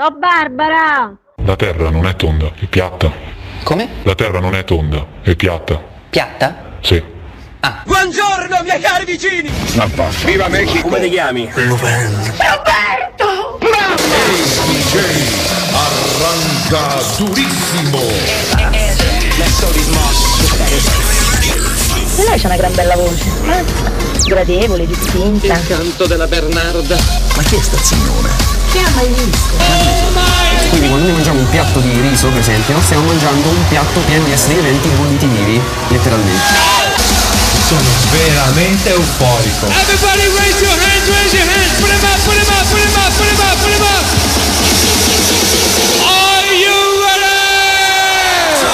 So Barbara! La terra non è tonda, è piatta. Come? La terra non è tonda, è piatta. Piatta? Sì. Buongiorno, miei cari vicini! Viva Mexico! Come ti chiami? Roberto! Arranca durissimo! E lei c'ha una gran bella voce. Eh? Gradevole, distinta. Canto della Bernarda. Ma chi è sta signora? Che ha mai visto? Quindi quando noi mangiamo un piatto di riso, per esempio, stiamo mangiando un piatto pieno di esseri viventi conditi vivi, letteralmente. Sono veramente euforico. Everybody raise your hands, raise your hands, put them up, put them up, put them up, put them up, put them up! Are you ready?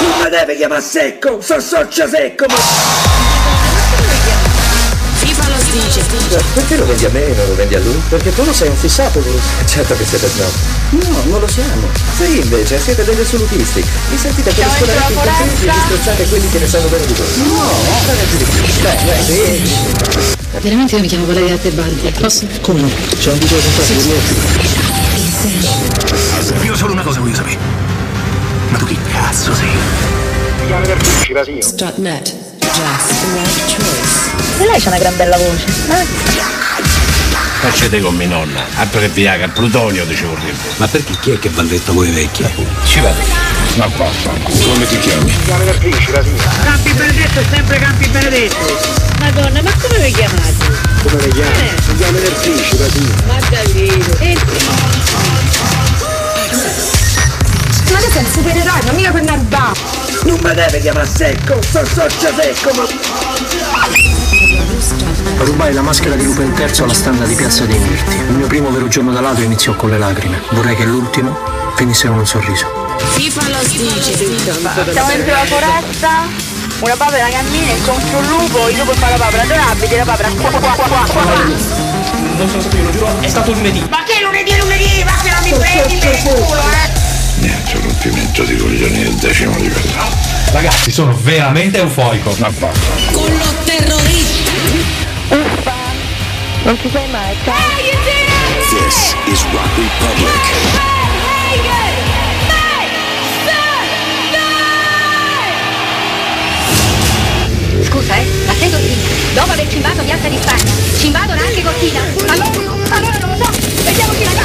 Non mi deve chiamare secco, so socio secco, ma... Dice. Perché lo vendi a me e non lo vendi a lui? Perché tu lo sei un fissato, Bruce. Certo che siete snob. No, non lo siamo. Sì, invece, siete degli assolutisti. Vi sentite come scolariti in contenti e disprezzate quelli che ne sanno bene di voi. No, ragazzi di più. Beh, sì. Veramente io mi chiamo Valeria Tebaldi. Posso? Come no? C'è un video con Io solo una cosa voglio sapere. Ma tu chi cazzo sei? Strutnet. E lei c'ha una gran bella voce. Eh? Facete con mia nonna, altro che Viagra, Plutonio dicevo prima. Ma perché chi è che va letto voi vecchie? Ci vado. Ma basta. Come ti chiami? Campi Benedetto è sempre Campi Benedetto. Madonna, ma come vi chiamate? Come le chiami? Si chiama del principe, sì. Maddalino. E Ma che sei un supereroe, ma mica per Narba. Non mi deve chiamare secco, so socio secco, ma... Rubai la maschera di Lupo il terzo alla standa di Piazza dei Mirti. Il mio primo vero giorno da ladro iniziò con le lacrime. Vorrei che l'ultimo finisse con un sorriso. FIFA lo dice. siamo dentro la foresta. Una papera cammina, incontro un lupo, il lupo fa la papera, dove abiti la papera? Qua, qua, qua, qua, qua. Non sono stato io, lo giuro, è stato lunedì. Ma che lunedì è lunedì? Ma che non mi prendi per il culo, eh? Niente rompimento di coglioni del decimo livello. Ragazzi, sono veramente. Ma basta. Con lo terrorista. Uffa, non ci sei mai, ciao. This is Rock Republic. Scusa, eh, ma sei Cortina? Dopo aver cimbato Piazza di Spagna, ci invadono anche Cortina? Allora, allora non lo so, vediamoci la casa, eh?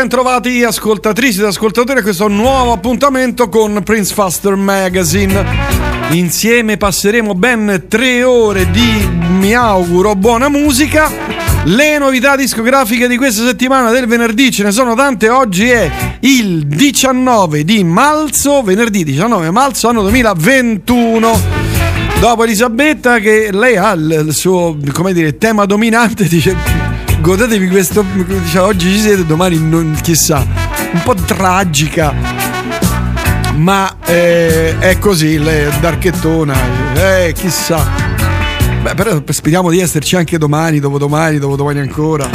Bentrovati ascoltatrici ed ascoltatori a questo nuovo appuntamento con Prince Faster Magazine. Insieme passeremo ben tre ore di, mi auguro, buona musica Le novità discografiche di questa settimana del venerdì ce ne sono tante. Oggi è il 19 di marzo, venerdì 19 marzo anno 2021. Dopo Elisabetta che lei ha il suo, dire, tema dominante, dice godetevi questo, dice, oggi ci siete, domani non, chissà, un po' tragica. Ma eh, è così, è darchettona, eh, chissà. Beh, però speriamo di esserci anche domani, dopodomani, dopodomani ancora.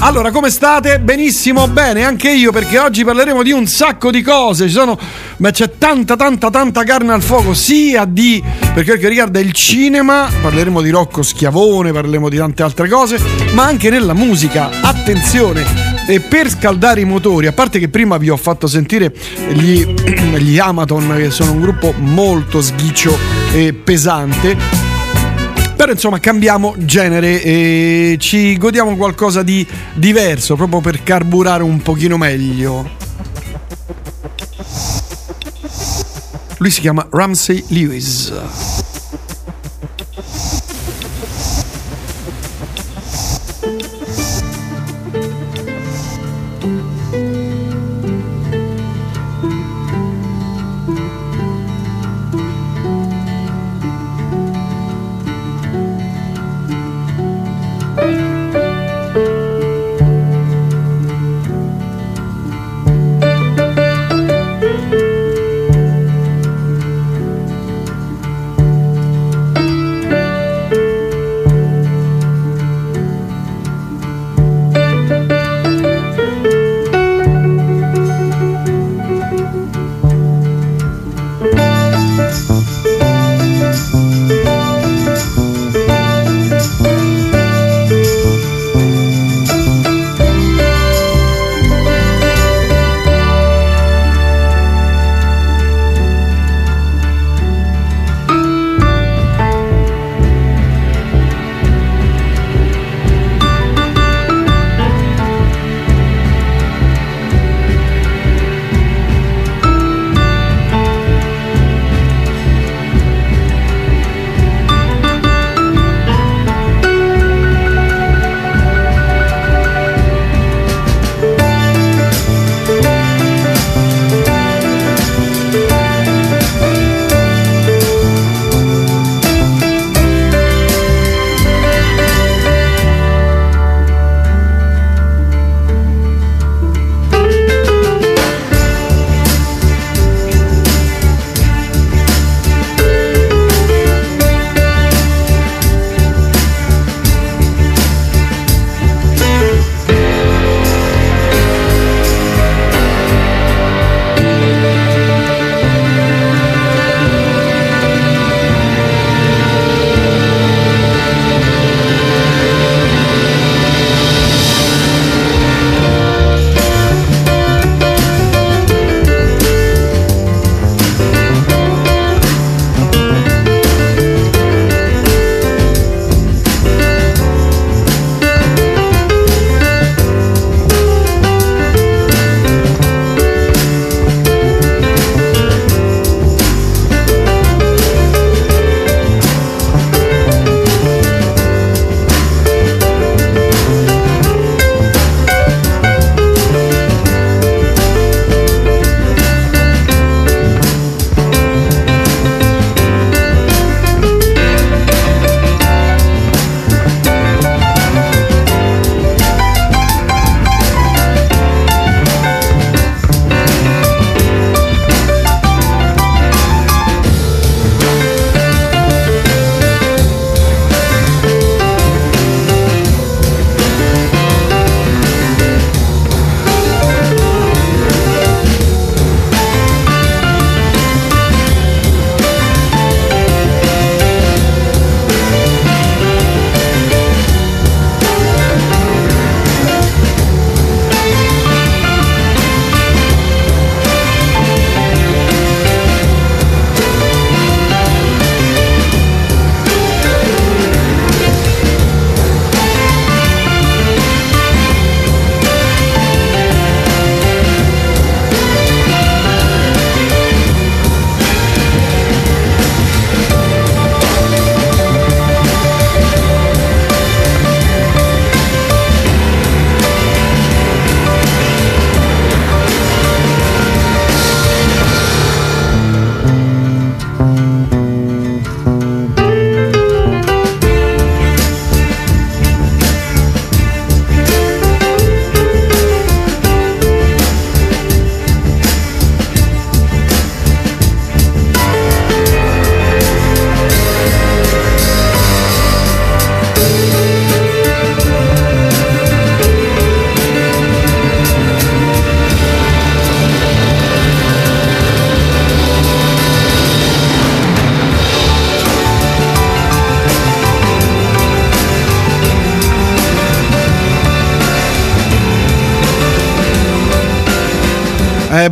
Allora, come state? Benissimo, bene, anche io perché oggi parleremo di un sacco di cose. Sono, ma c'è tanta, tanta, tanta carne al fuoco, sia di per quel che riguarda il cinema, parleremo di Rocco Schiavone, parleremo di tante altre cose, ma anche nella musica. Attenzione, e per scaldare i motori, a parte che prima vi ho fatto sentire gli, gli Amaton, che sono un gruppo molto sghiccio e pesante. Però insomma cambiamo genere e ci godiamo qualcosa di diverso proprio per carburare un pochino meglio. Lui si chiama Ramsey Lewis.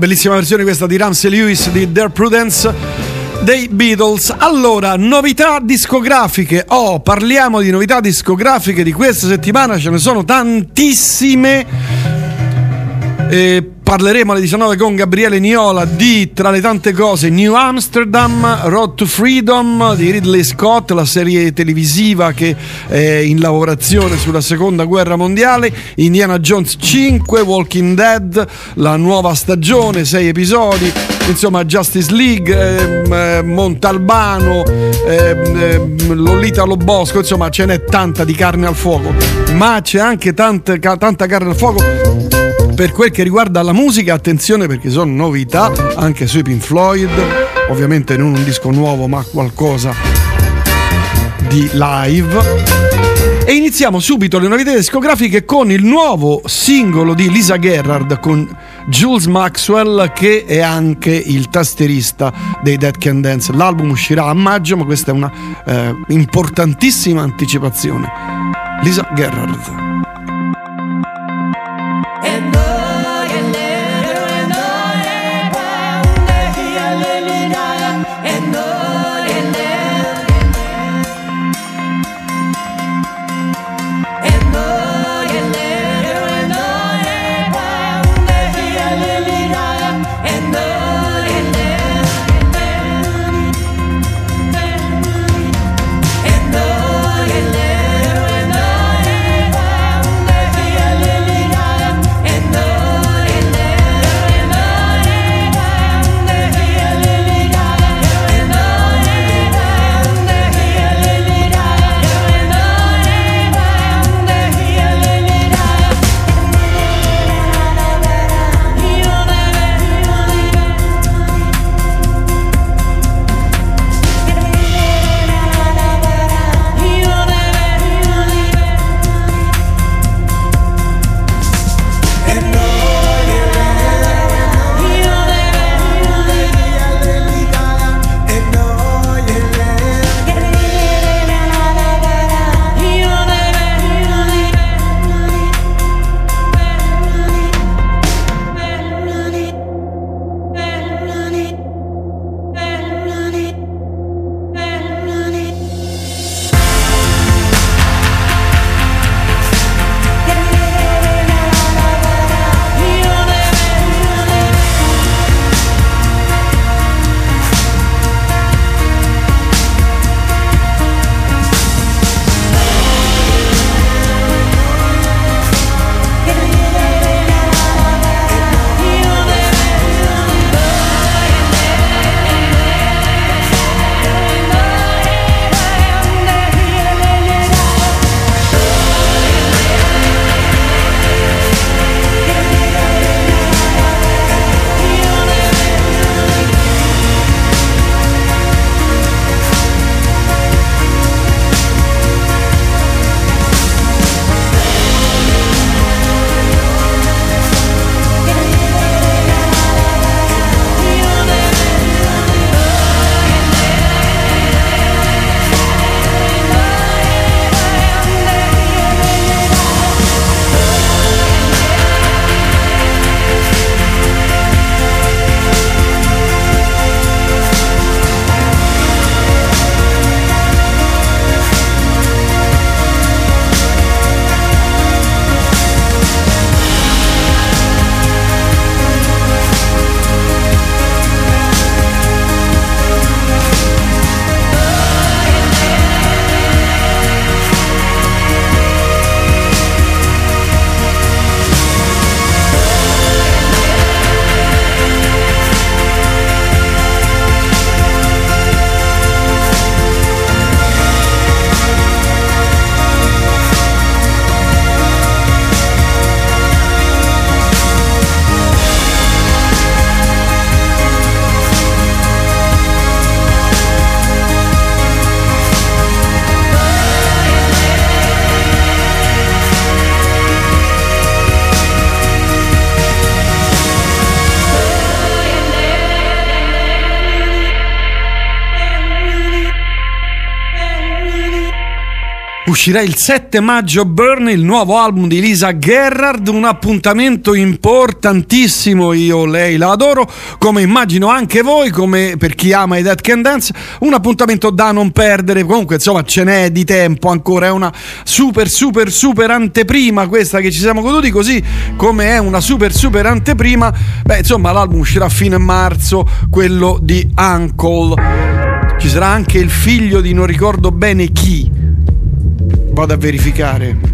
Bellissima versione questa di Ramsey Lewis di Their Prudence dei Beatles. Allora, novità discografiche. Oh, parliamo di novità discografiche di questa settimana, ce ne sono tantissime. Eh, parleremo alle 19 con Gabriele Niola di tra le tante cose New Amsterdam, Road to Freedom di Ridley Scott, la serie televisiva che è in lavorazione sulla seconda guerra mondiale, Indiana Jones 5, Walking Dead, la nuova stagione, 6 episodi, insomma Justice League, eh, Montalbano, ehm, ehm, Lolita Lobosco, insomma ce n'è tanta di carne al fuoco, ma c'è anche tante, tanta carne al fuoco per quel che riguarda la musica, attenzione perché sono novità anche sui Pink Floyd, ovviamente non un disco nuovo ma qualcosa di live. E iniziamo subito le novità discografiche con il nuovo singolo di Lisa Gerrard con Jules Maxwell che è anche il tastierista dei Dead Can Dance. L'album uscirà a maggio ma questa è una eh, importantissima anticipazione. Lisa Gerrard. Uscirà il 7 maggio Burn, il nuovo album di Lisa Gerrard, un appuntamento importantissimo, io lei la adoro, come immagino anche voi, come per chi ama i Dead Can Dance, un appuntamento da non perdere, comunque insomma ce n'è di tempo ancora, è una super super super anteprima questa che ci siamo goduti, così come è una super super anteprima, beh insomma l'album uscirà a fine marzo, quello di Uncle. Ci sarà anche il figlio di non ricordo bene chi. Vado a verificare.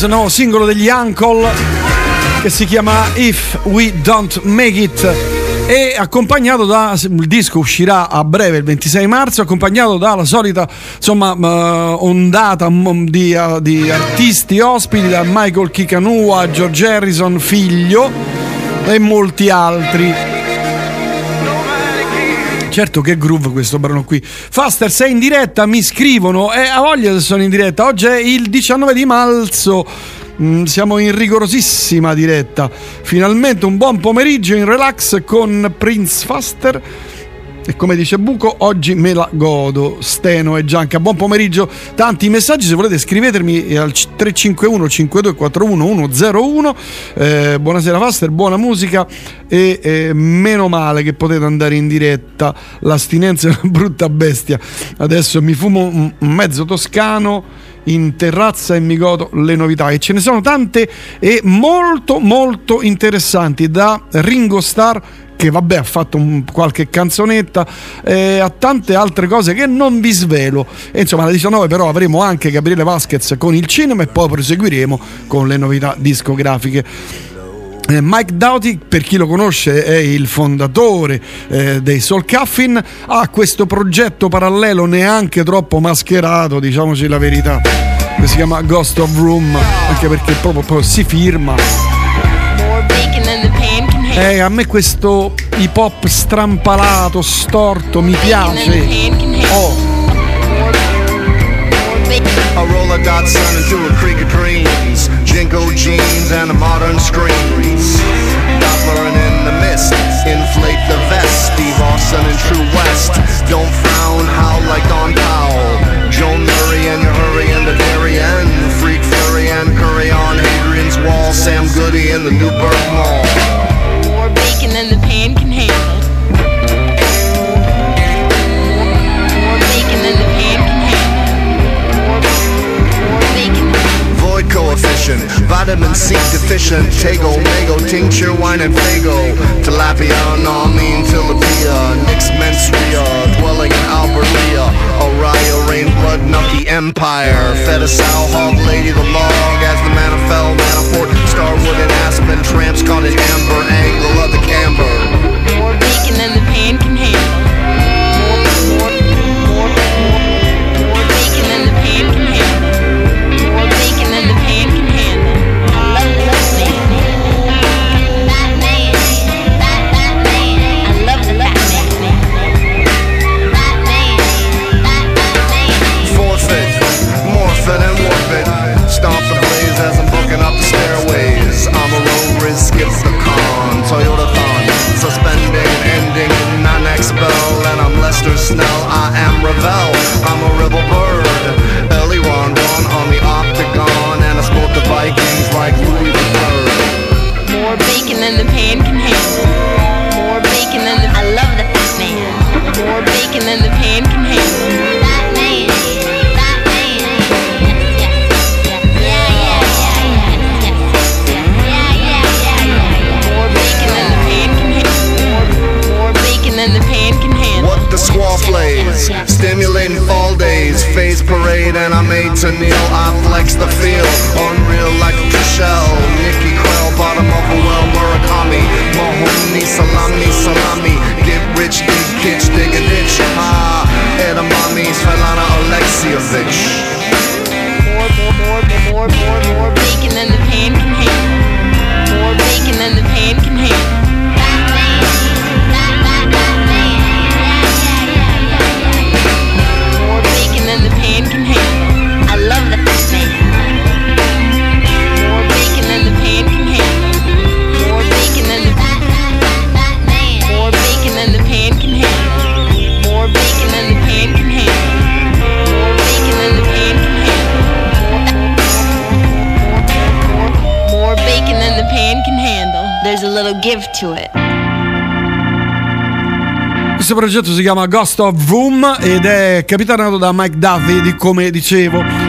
Questo nuovo singolo degli Uncle che si chiama If We Don't Make It. E accompagnato da il disco uscirà a breve il 26 marzo accompagnato dalla solita insomma ondata di, eh, di artisti ospiti da Michael Kikanua George Harrison figlio e molti altri Certo che groove questo brano qui. Faster, sei in diretta? Mi scrivono. E eh, a voglia se sono in diretta. Oggi è il 19 di marzo. Mm, siamo in rigorosissima diretta. Finalmente un buon pomeriggio in relax con Prince Faster. E come dice Buco, oggi me la godo. Steno e Gianca, buon pomeriggio. Tanti messaggi, se volete scrivetemi al 351 5241 101. Eh, buonasera Faster, buona musica e eh, meno male che potete andare in diretta. L'astinenza è una brutta bestia. Adesso mi fumo un mezzo toscano in terrazza e mi godo le novità e ce ne sono tante e molto molto interessanti da Ringo Starr che vabbè ha fatto un, qualche canzonetta e a tante altre cose che non vi svelo. E insomma alle 19 però avremo anche Gabriele Vasquez con il cinema e poi proseguiremo con le novità discografiche. Eh, Mike Doughty, per chi lo conosce, è il fondatore eh, dei Soul Caffin, ha questo progetto parallelo neanche troppo mascherato, diciamoci la verità, che si chiama Ghost of Room, anche perché proprio, proprio si firma. Eh, a me questo hip hop strampalato, storto, mi piace. Oh. A roller dot sun into a creek of dreams. Jinko jeans and a modern screams. Doppler and in the mist. Inflate the vest. Steve Austin and True West. Don't frown, howl like Don Powell. Joan Murray and your hurry and the Darien. Freak Fury and Curry on Hadrian's Wall. Sam Goody in the Newburgh Mall. Coefficient, vitamin C deficient, Tago, Mago, tincture, wine and fago, tilapia, no, mean tilapia, Nix menstria, dwelling in Albertia, Orion, rain, blood, nucky empire, Fedasal, hog lady, the log, as the manna fell, Manafort, Starwood and Aspen, tramps caught in amber, angle of the camber. In non. And I'm Lester Snell, I am Ravel. I'm a rebel bird. Early Ron Ron on the octagon. And I sport the Vikings like Louis Third. More bacon than the pan can handle. Stimulating fall days, phase parade, and I'm made to kneel. I flex the field, unreal like a shell. Nicky Krell, bottom of a well, Murakami, Mahoney, salami, salami. Get rich, dig kitsch, dig a ditch. Ha, edamame, Svetlana Alexievich. More, more, more, more, more, more bacon than the pan can handle. More bacon than the pan can handle. Little give to it. Questo progetto si chiama Ghost of Room ed è capitanato da Mike Duffy, di come dicevo.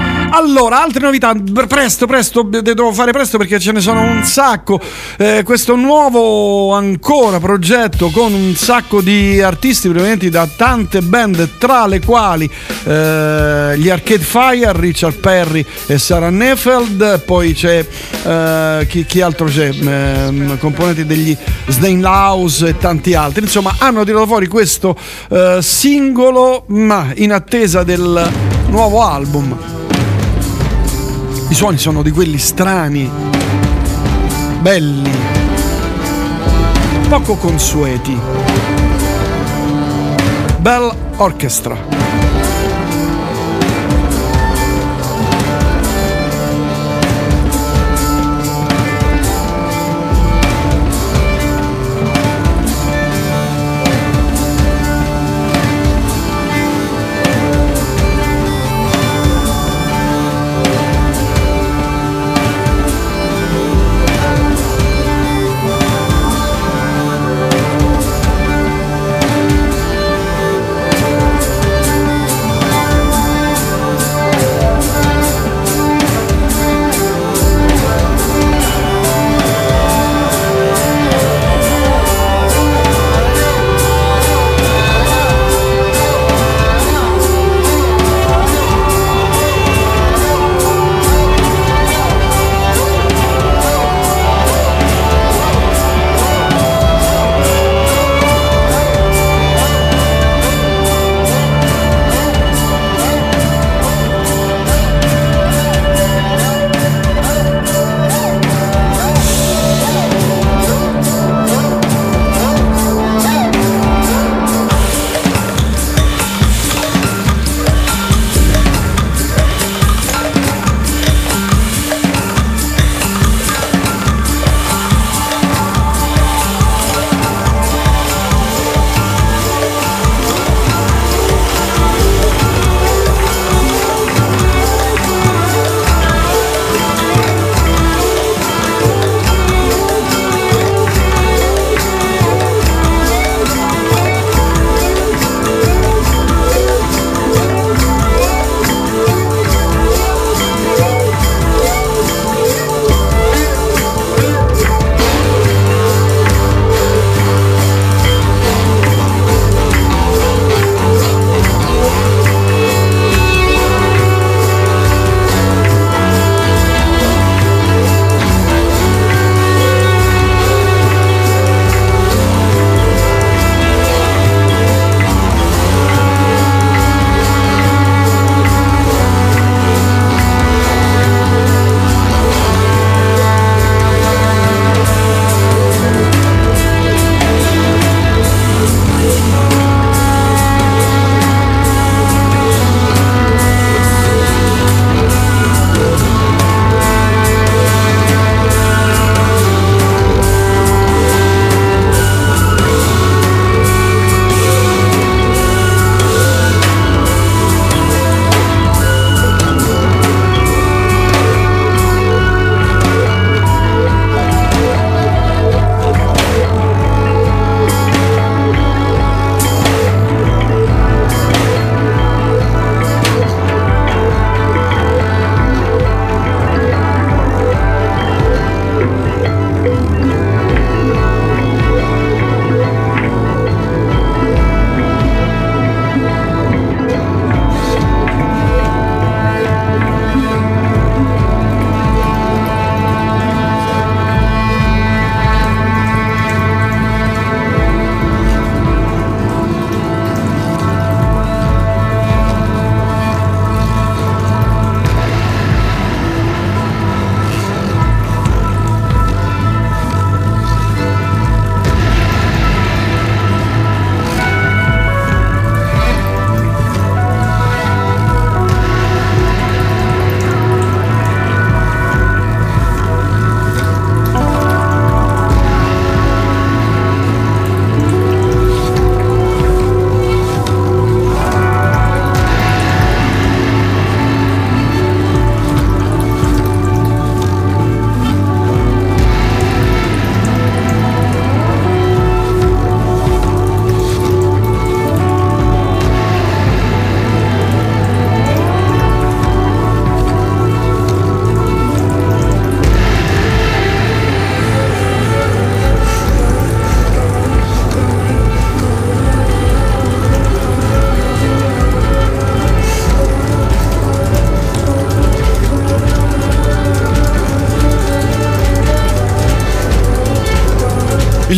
Allora, altre novità, presto, presto, de- devo fare presto perché ce ne sono un sacco. Eh, questo nuovo ancora progetto con un sacco di artisti provenienti da tante band, tra le quali eh, gli Arcade Fire, Richard Perry e Sarah Nefeld, poi c'è eh, chi, chi altro c'è? Ehm, componenti degli House e tanti altri. Insomma, hanno tirato fuori questo eh, singolo, ma in attesa del nuovo album. I suoni sono di quelli strani, belli, poco consueti. Bell Orchestra.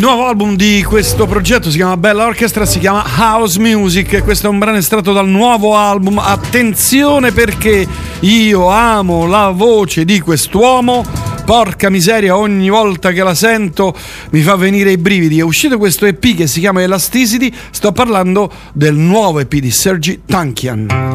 nuovo album di questo progetto si chiama Bella Orchestra, si chiama House Music e questo è un brano estratto dal nuovo album. Attenzione perché io amo la voce di quest'uomo. Porca miseria, ogni volta che la sento mi fa venire i brividi. È uscito questo EP che si chiama Elasticity, sto parlando del nuovo EP di Sergi Tankian.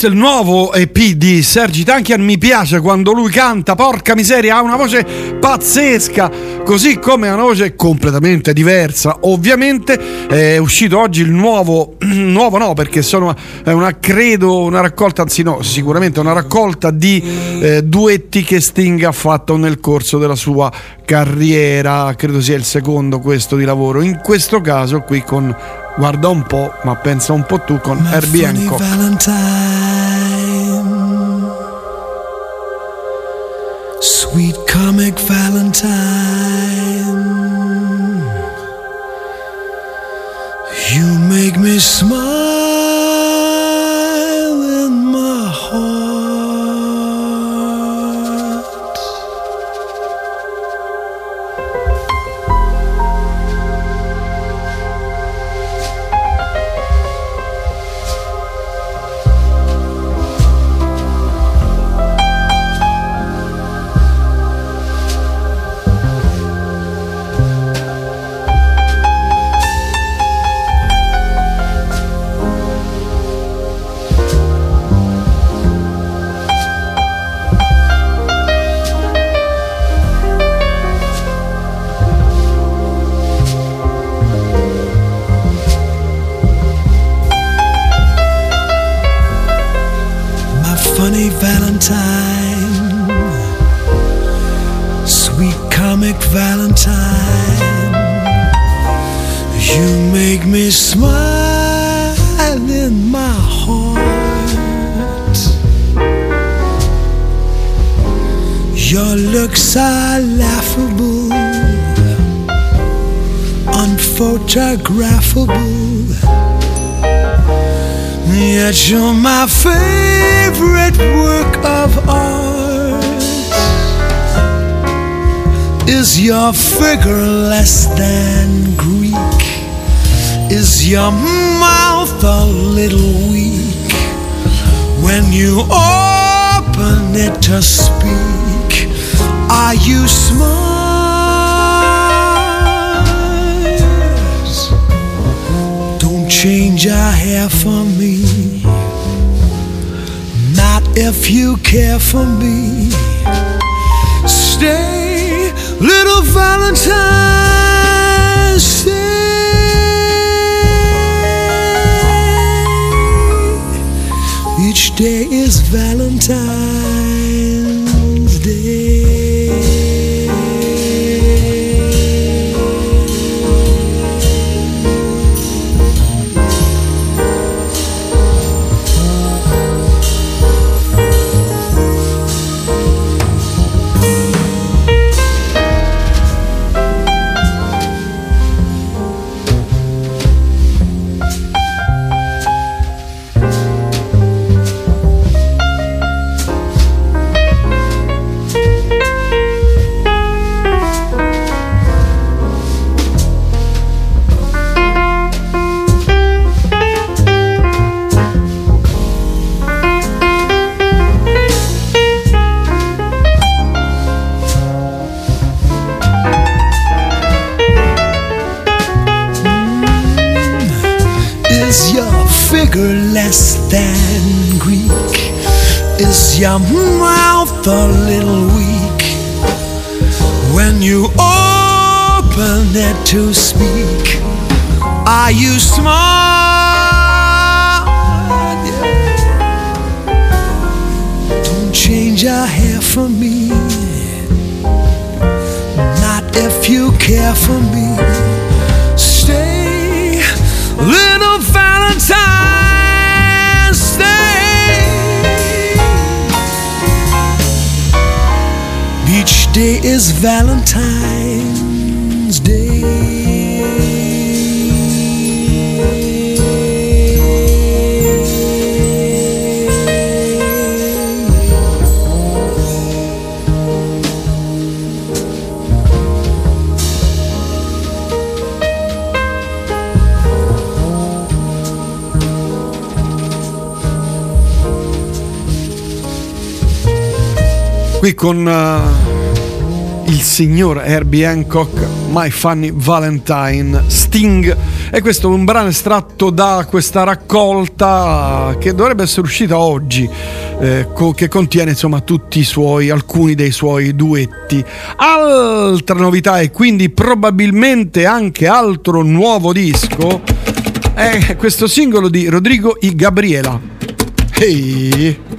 Questo è il nuovo EP di Sergi Tankian. Mi piace quando lui canta, porca miseria, ha una voce pazzesca, così come ha una voce completamente diversa. Ovviamente è uscito oggi il nuovo, nuovo no, perché sono una, credo, una raccolta, anzi no, sicuramente una raccolta di eh, duetti che Sting ha fatto nel corso della sua carriera. Credo sia il secondo questo di lavoro. In questo caso qui con guarda un po', ma pensa un po' tu con Herbie Hancock. sweet comic Valentine. You make me smile. con uh, il signor Herbie Hancock, My Funny Valentine, Sting. E questo è un brano estratto da questa raccolta che dovrebbe essere uscita oggi, eh, co- che contiene insomma tutti i suoi, alcuni dei suoi duetti. Altra novità e quindi probabilmente anche altro nuovo disco è questo singolo di Rodrigo I Gabriela. Ehi!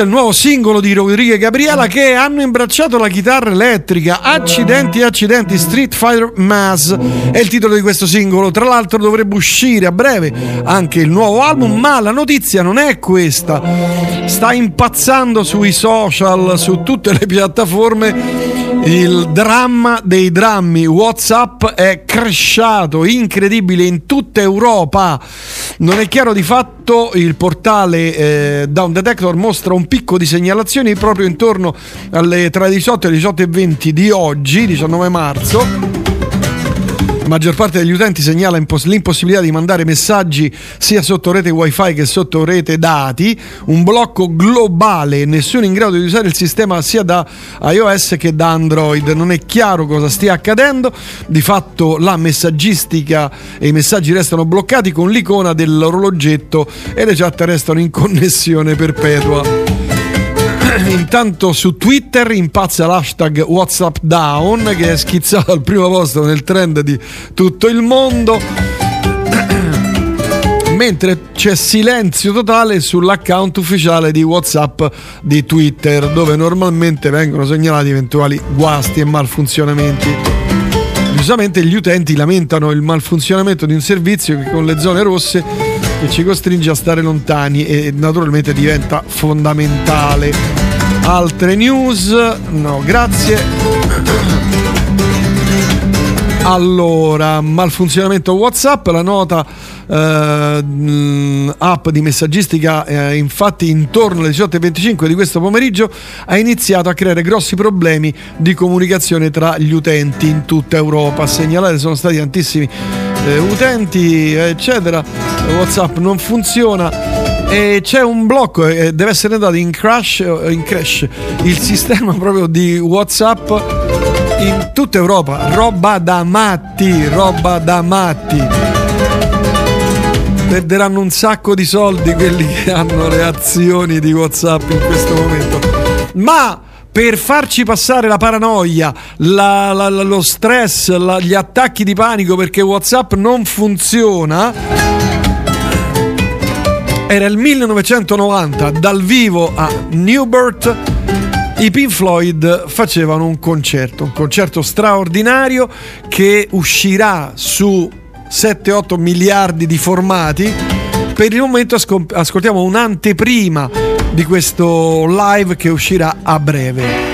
Questo è il nuovo singolo di Rodrigo e Gabriela che hanno imbracciato la chitarra elettrica. Accidenti, accidenti, Street Fighter Mass è il titolo di questo singolo. Tra l'altro dovrebbe uscire a breve anche il nuovo album, ma la notizia non è questa. Sta impazzando sui social, su tutte le piattaforme. Il dramma dei drammi WhatsApp è cresciato incredibile in tutta Europa. Non è chiaro di fatto, il portale eh, Down Detector mostra un picco di segnalazioni proprio intorno alle tra le 18 e le 18 e 20 di oggi, 19 marzo. Maggior parte degli utenti segnala impos- l'impossibilità di mandare messaggi sia sotto rete wifi che sotto rete dati, un blocco globale, nessuno in grado di usare il sistema sia da iOS che da Android. Non è chiaro cosa stia accadendo, di fatto la messaggistica e i messaggi restano bloccati con l'icona dell'orologetto e le chat restano in connessione perpetua. Intanto su Twitter impazza l'hashtag WhatsApp Down che è schizzato al primo posto nel trend di tutto il mondo. Mentre c'è silenzio totale sull'account ufficiale di WhatsApp di Twitter, dove normalmente vengono segnalati eventuali guasti e malfunzionamenti. Giustamente gli utenti lamentano il malfunzionamento di un servizio che con le zone rosse che ci costringe a stare lontani e naturalmente diventa fondamentale. Altre news? No, grazie. Allora, malfunzionamento WhatsApp, la nota eh, mh, app di messaggistica, eh, infatti, intorno alle 18.25 di questo pomeriggio ha iniziato a creare grossi problemi di comunicazione tra gli utenti in tutta Europa. A segnalare sono stati tantissimi eh, utenti, eccetera. WhatsApp non funziona e c'è un blocco e deve essere andato in crash, in crash il sistema proprio di WhatsApp in tutta Europa. Roba da matti, roba da matti. Perderanno un sacco di soldi quelli che hanno le azioni di WhatsApp in questo momento. Ma per farci passare la paranoia, la- la- la- lo stress, gli attacchi di panico perché WhatsApp non funziona, era il 1990 dal vivo a Newport i Pink Floyd facevano un concerto, un concerto straordinario che uscirà su 7-8 miliardi di formati. Per il momento ascol- ascoltiamo un'anteprima di questo live che uscirà a breve.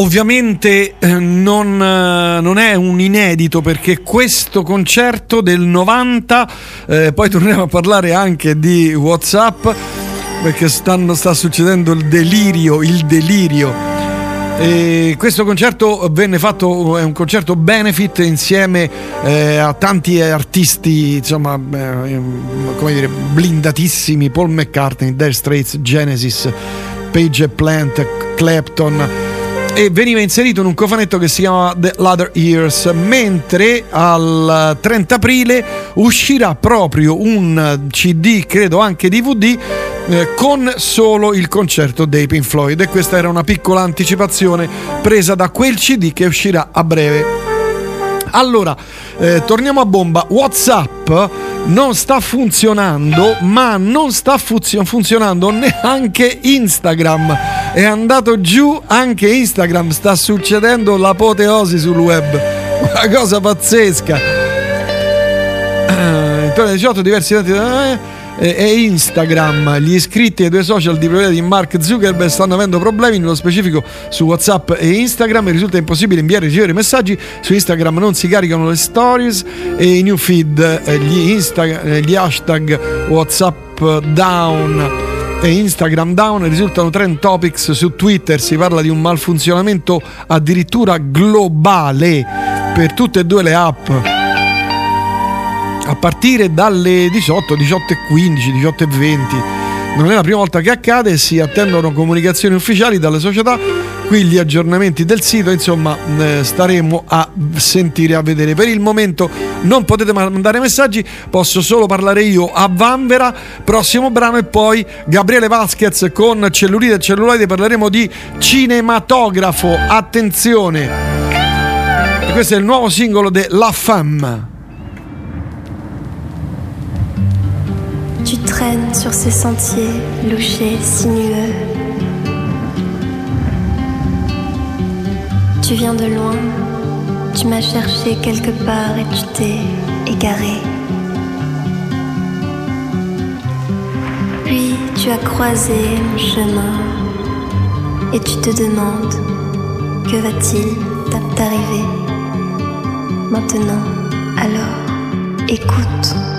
Ovviamente eh, non, eh, non è un inedito perché questo concerto del 90, eh, poi torneremo a parlare anche di Whatsapp perché stanno- sta succedendo il delirio, il delirio. E questo concerto venne fatto, è un concerto benefit insieme eh, a tanti artisti, insomma, eh, come dire, blindatissimi, Paul McCartney, Dire Straits, Genesis, Page Plant, Clapton e veniva inserito in un cofanetto che si chiama The Lather Years mentre al 30 aprile uscirà proprio un CD credo anche DVD eh, con solo il concerto dei Pink Floyd e questa era una piccola anticipazione presa da quel CD che uscirà a breve allora, eh, torniamo a bomba. WhatsApp non sta funzionando, ma non sta funzio- funzionando neanche Instagram. È andato giù anche Instagram, sta succedendo l'apoteosi sul web. Una cosa pazzesca. Eh, Intorno alle 18 diversi dati eh, e Instagram. Gli iscritti ai due social di proprietà di Mark Zuckerberg stanno avendo problemi, nello specifico su WhatsApp e Instagram. Risulta impossibile inviare e ricevere messaggi. Su Instagram non si caricano le stories e i new feed, eh, gli, Insta- gli hashtag WhatsApp down e Instagram down risultano trend topics su Twitter. Si parla di un malfunzionamento addirittura globale per tutte e due le app a partire dalle 18, 18 e 15, 18 e 20. Non è la prima volta che accade, si attendono comunicazioni ufficiali dalle società, qui gli aggiornamenti del sito, insomma eh, staremo a sentire, a vedere. Per il momento non potete mandare messaggi, posso solo parlare io a Vanvera, prossimo brano e poi Gabriele Vasquez con Cellulite e Celluloide parleremo di cinematografo, attenzione! E questo è il nuovo singolo de La Femme. Tu traînes sur ces sentiers louchés, sinueux. Tu viens de loin, tu m'as cherché quelque part et tu t'es égaré. Puis tu as croisé mon chemin et tu te demandes que va-t-il t'a- t'arriver maintenant? Alors, écoute.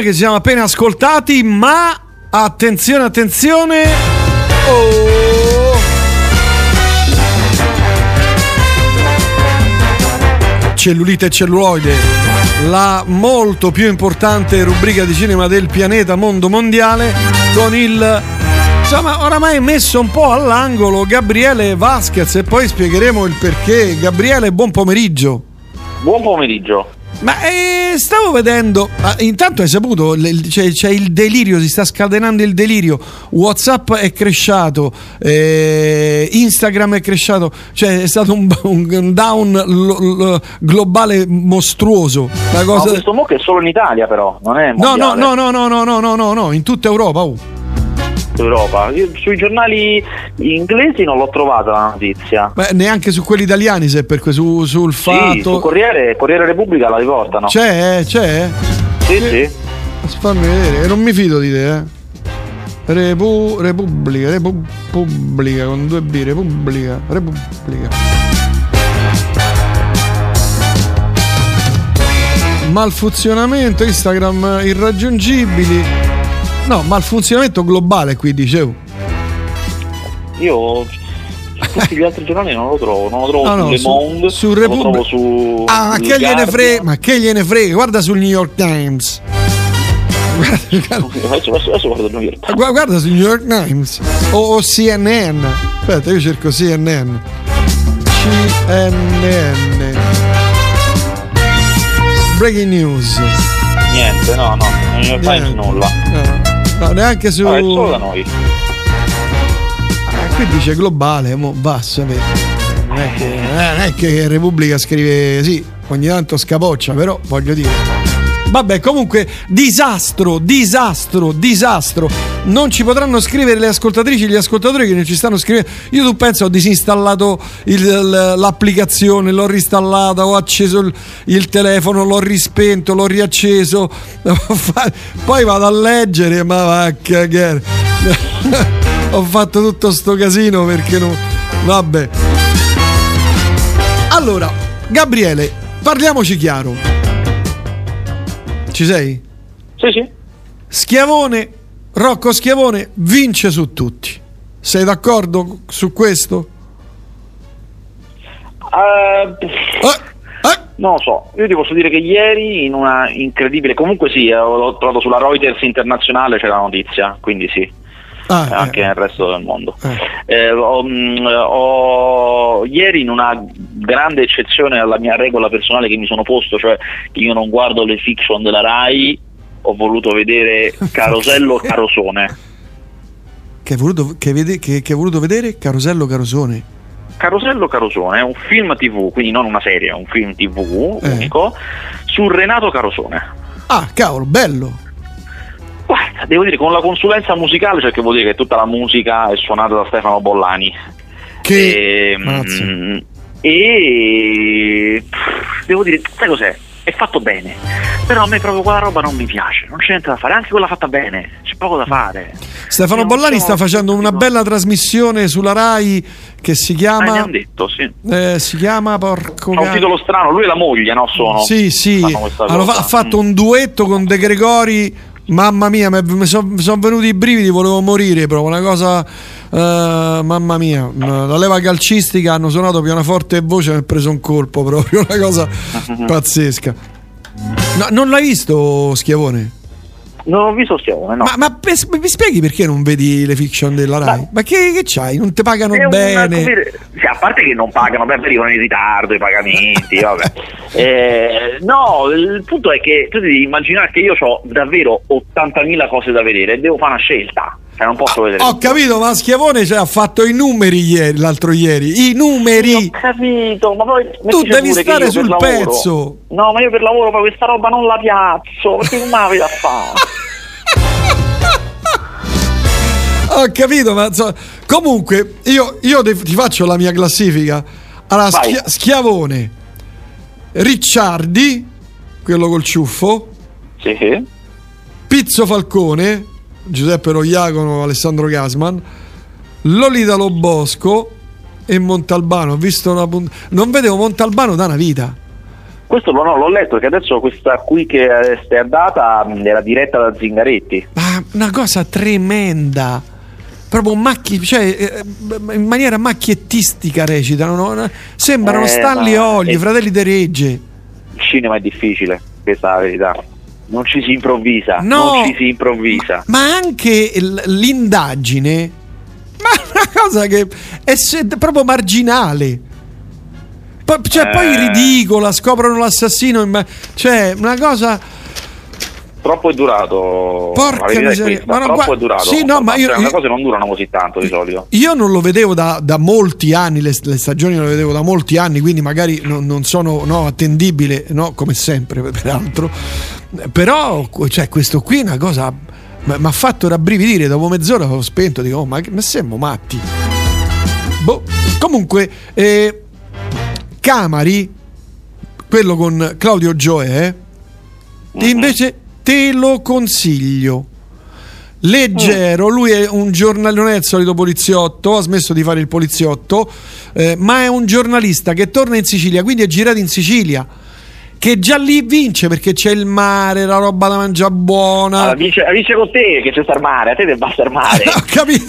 Che ci siamo appena ascoltati, ma attenzione, attenzione. Oh. Cellulite e celluloide, la molto più importante rubrica di cinema del pianeta mondo mondiale con il insomma oramai messo un po' all'angolo Gabriele Vasquez e poi spiegheremo il perché. Gabriele, buon pomeriggio. Buon pomeriggio. Ma eh, stavo vedendo, ah, intanto hai saputo, le- c'è, c'è il delirio, si sta scatenando il delirio, Whatsapp è cresciato, eh, Instagram è cresciato, cioè è stato un, un down lo- lo- globale mostruoso. Cosa... questo mo che è solo in Italia però, non è No, no, mondiale. no, no, no, no, no, no, no, no, in tutta Europa. Oh. Europa. Io sui giornali inglesi non l'ho trovata la notizia. Beh, neanche su quelli italiani, se per su- sul Sì, fatto. su Corriere, Corriere Repubblica la riportano. C'è, eh, c'è. Sì, sì. Fammi vedere, che non mi fido di te, eh. Repu- Repubblica, Repu- Pubblica con due B, Repubblica, Repubblica. Malfunzionamento, Instagram irraggiungibili. No, malfunzionamento globale qui dicevo. Io su tutti gli altri giornali non lo trovo, non lo trovo No, su no, Le su- Monde, su non lo Repubblica- trovo su Ah, ma che gliene frega? Ma che gliene frega? Guarda sul New York Times. Il York Times. Guarda, guarda sul New York Times o, o CNN. Aspetta, io cerco CNN. CNN. Breaking news. Niente, no, no, New York Times nulla. No, no, neanche su. Vabbè, è solo da noi. Ah, qui dice globale, mo va a sapere. Non eh, non è che Repubblica scrive sì, ogni tanto scapoccia, però voglio dire. Vabbè, comunque, disastro, disastro, disastro. Non ci potranno scrivere le ascoltatrici e gli ascoltatori che non ci stanno scrivendo. Io tu penso ho disinstallato il- l'applicazione, l'ho reinstallata, ho acceso il, il telefono, l'ho rispento, l'ho riacceso. Poi vado a leggere, ma va a cagare. ho fatto tutto sto casino perché non. Vabbè. Allora, Gabriele, parliamoci chiaro. Ci sei? Sì, sì. Schiavone, Rocco Schiavone vince su tutti. Sei d'accordo su questo? Eh, Non lo so, io ti posso dire che ieri in una incredibile, comunque sì, eh, l'ho trovato sulla Reuters internazionale c'è la notizia, quindi sì, Ah, anche nel resto del mondo. Eh, ho, mm, ho- ieri in una grande eccezione alla mia regola personale che mi sono posto, cioè che io non guardo le fiction della RAI, ho voluto vedere Carosello Carosone. Che hai voluto, che vede- che- che voluto vedere? Carosello Carosone. Carosello Carosone è un film tv, quindi non una serie, è un film tv Eh. unico su Renato Carosone. Ah, cavolo, bello. Devo dire con la consulenza musicale, cioè che vuol dire che tutta la musica è suonata da Stefano Bollani. Che e, e pff, devo dire, sai cos'è? È fatto bene. Però a me proprio quella roba non mi piace, non c'è niente da fare, anche quella fatta bene, c'è poco da fare. Stefano Bollani sta facendo una bella trasmissione sulla Rai che si Ah, chiama. hanno detto, sì. eh, si chiama porco Ha un titolo strano, lui e la moglie, no? Sono, Sì, sì, ha fatto un duetto con De Gregori. Mamma mia, mi sono venuti i brividi, volevo morire proprio. Una cosa, eh, mamma mia, la leva calcistica hanno suonato pianoforte e voce, mi ha preso un colpo proprio, una cosa pazzesca. No, non l'hai visto, Schiavone? Non ho visto Schiavone, no. Ma, ma pe- mi spieghi perché non vedi le fiction della Rai? Ma, che, che c'hai? Non ti pagano una- bene? dire, sì, a parte che non pagano, beh, arrivano in ritardo i pagamenti, vabbè. Eh, no, il punto è che tu devi immaginare che io ho davvero 80.000 cose da vedere e devo fare una scelta. Cioè, non posso vedere. Ho capito, ma Schiavone cioè, ha fatto i numeri ieri, l'altro ieri. I numeri! Ho capito, ma poi Tu devi stare sul lavoro- pezzo. No, ma io per lavoro poi questa roba non la piazzo, perché non me la a fare. Ho capito, ma insomma, comunque io, io ti faccio la mia classifica. Allora. Schia- Schiavone, Ricciardi, quello col ciuffo, Sì. Pizzo Falcone, Giuseppe Roiacono, Alessandro Gasman, Lolita Lobosco e Montalbano. Ho visto una punt- Non vedevo Montalbano da una vita. Questo lo- no, l'ho letto perché adesso questa qui che è andata era diretta da Zingaretti. Ma una cosa tremenda. Proprio macchi, cioè eh, in maniera macchiettistica recitano. no? Sembrano Eh, Stanley ma- Olli, eh. fratelli de Regge. Il cinema è difficile, questa è la verità. Non ci si improvvisa, No. non ci si improvvisa. Ma anche l- l'indagine, ma è una cosa che è proprio marginale. Poi, cioè, poi Eh. ridicola, scoprono l'assassino. in ma- Cioè, una cosa. Troppo è durato. Porca miseria. questa, Ma no, troppo gua- è durato. Sì, no, ma io- Cioè, le io- cose non durano così tanto di solito. Io non lo vedevo da, da molti anni, le, le stagioni le vedevo da molti anni, quindi magari non, non sono no, attendibile, no, come sempre, peraltro. Però, cioè, questo qui è una cosa. Mi ha fatto rabbrividire dopo mezz'ora ho spento, dico, oh, ma, ma siamo matti. Boh. Comunque, eh, Camari, quello con Claudio Gioè, invece te lo consiglio. Leggero, lui è un giornalista, non è il solito poliziotto, ha smesso di fare il poliziotto, eh, ma è un giornalista che torna in Sicilia, quindi è girato in Sicilia, che già lì vince perché c'è il mare, la roba da mangiare buona. Allora, vince, vince con te che c'è sta il mare, a te deve basta il mare. Ho capito,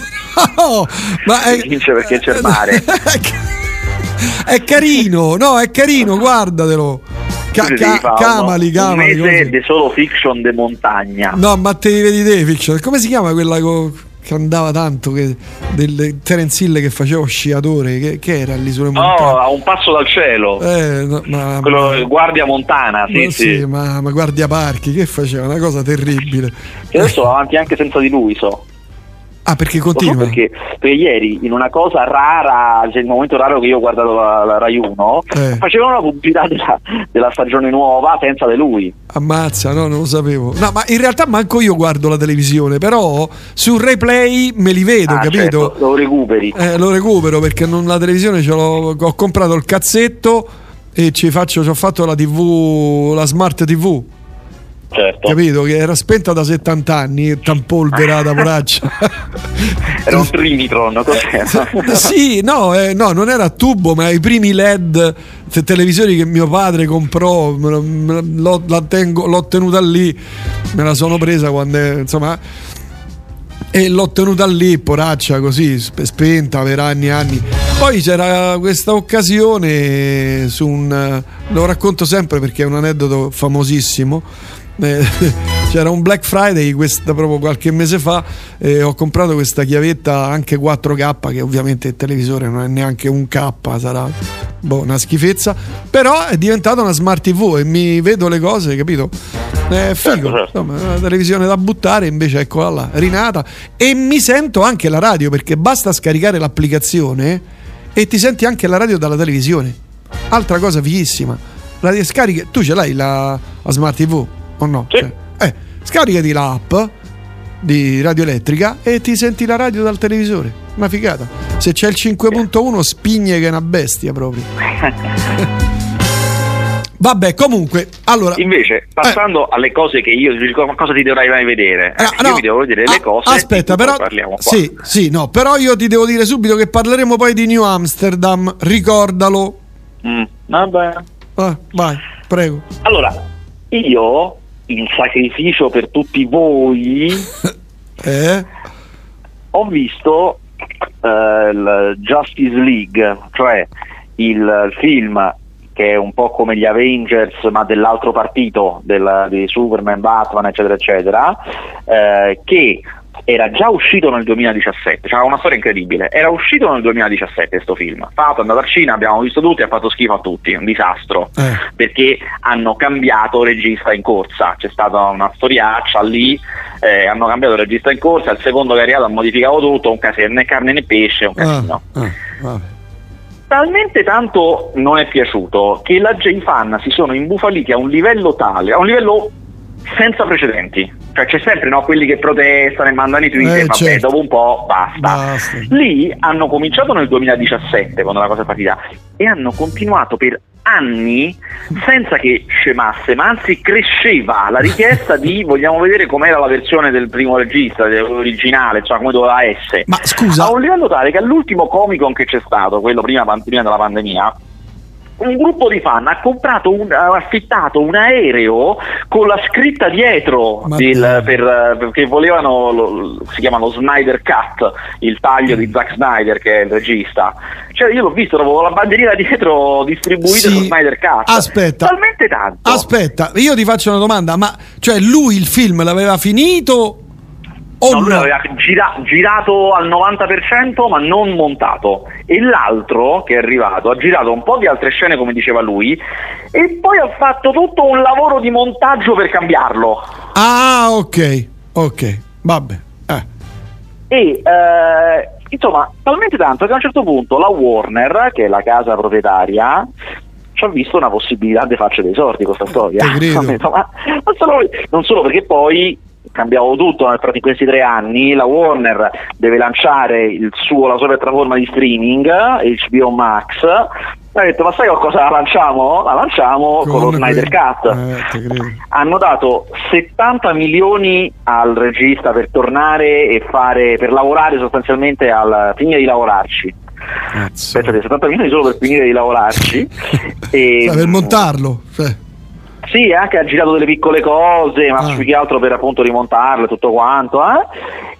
no, ma è, Vince perché c'è il mare. è carino, no, è carino, guardatelo. Ca- ca- camali, un camali. come mese di solo fiction de montagna. No, ma te li vedi te, fiction. Come si chiama quella co- che andava tanto? Che, del Terence Hill che faceva sciatore? Che, che era lì sulle No, montagne? a un passo dal cielo. Eh, no, ma, Quello ma- guardia montana, sì, ma sì. ma, ma guardia parchi, che faceva? Una cosa terribile. Che adesso va avanti anche senza di lui, so. Ah, perché Lo so continua? perché, perché ieri in una cosa rara, cioè il momento raro che io ho guardato la, la Rai 1, Eh. facevano la pubblicità della, della stagione nuova senza di lui. Ammazza, no, non lo sapevo. No, ma in realtà manco io guardo la televisione, però sul replay me li vedo, Ah, capito? certo, lo recuperi. Eh, lo recupero perché non la televisione ce l'ho, ho comprato il cazzetto e ci faccio, ci ho fatto la TV, la smart TV. Certo. Capito? Che era spenta da 70 anni, tampolverata, poraccia. Era un Trimitron, cos'era? sì, no, eh, no, non era a tubo, ma i primi LED te- televisori che mio padre comprò, me lo- me la tengo- l'ho tenuta lì, me la sono presa quando, è- insomma, e l'ho tenuta lì, poraccia, così, sp- spenta per anni e anni. Poi c'era questa occasione su un... lo racconto sempre perché è un aneddoto famosissimo. Eh, c'era un Black Friday questa, proprio qualche mese fa e ho comprato questa chiavetta anche 4K che ovviamente il televisore non è neanche un K sarà boh, una schifezza. Però è diventata una smart tv e mi vedo le cose capito? È figo. Insomma è una televisione da buttare invece eccola là rinata. E mi sento anche la radio perché basta scaricare l'applicazione e ti senti anche la radio dalla televisione. Altra cosa fighissima. La scarichi tu ce l'hai la, la smart tv o no? Cioè, eh, scaricati l'app di radio elettrica e ti senti la radio dal televisore. Una figata. Se c'è il 5.1 spigne che è una bestia proprio. Vabbè, comunque, allora Invece, passando alle cose che io dico, ma cosa ti dovrai mai vedere? Eh, no. io vi devo vedere le cose. aspetta, però parliamo qua. Sì, sì, no, però io ti devo dire subito che parleremo poi di New Amsterdam, ricordalo. Mm, vabbè. Ah, vai, prego. Allora, io in sacrificio per tutti voi Eh? ho visto eh, il Justice League, cioè il film che è un po' come gli Avengers ma dell'altro partito del- di Superman, Batman eccetera eccetera eh, che era già uscito nel 2017, cioè una storia incredibile, era uscito nel 2017 questo film, fatto, è andato al cinema, abbiamo visto tutti, ha fatto schifo a tutti, un disastro. Perché hanno cambiato regista in corsa, c'è stata una storiaccia lì, eh, hanno cambiato regista in corsa, il secondo che è arrivato ha modificato tutto, un casino, né carne né pesce, un casino. Ah, vabbè. Talmente tanto non è piaciuto che la J fan si sono imbufaliti a un livello tale, a un livello senza precedenti. Cioè c'è sempre no, quelli che protestano e mandano i tweet Eh, e vabbè, certo. dopo un po' basta. Basta. Lì hanno cominciato nel 2017 quando la cosa è partita e hanno continuato per anni senza che scemasse, ma anzi cresceva la richiesta di vogliamo vedere com'era la versione del primo regista, originale, cioè come doveva essere. Ma scusa. A un livello tale che all'ultimo Comic Con che c'è stato, quello prima, prima della pandemia, un gruppo di fan ha comprato un, ha affittato un aereo con la scritta dietro del- per- perché volevano lo- si chiama lo Snyder Cut il taglio di Zack Snyder che è il regista. Cioè io l'ho visto avevo la bandierina dietro distribuita Sì. su Snyder Cut. Aspetta. talmente tanto. Aspetta, io ti faccio una domanda, ma cioè lui il film l'aveva finito o No, lui aveva gira- girato al 90% ma non montato e l'altro che è arrivato ha girato un po' di altre scene come diceva lui e poi ha fatto tutto un lavoro di montaggio per cambiarlo Ah, ok, ok, vabbè. Eh. e eh, insomma talmente tanto che a un certo punto la Warner che è la casa proprietaria ci ha visto una possibilità di farci dei sordi con questa storia non solo, non solo perché poi cambiavo tutto nel- in questi tre anni la Warner deve lanciare il suo, la sua piattaforma di streaming HBO Max ha detto ma sai cosa la lanciamo? la lanciamo con, lo Snyder Cut Eh, hanno dato 70 milioni al regista per tornare e fare per lavorare sostanzialmente al finire di lavorarci. Pensate, 70 milioni solo per finire di lavorarci. e, Cioè, per montarlo. cioè. Sì, anche ha girato delle piccole cose, ma più che altro per appunto rimontarle tutto quanto. eh.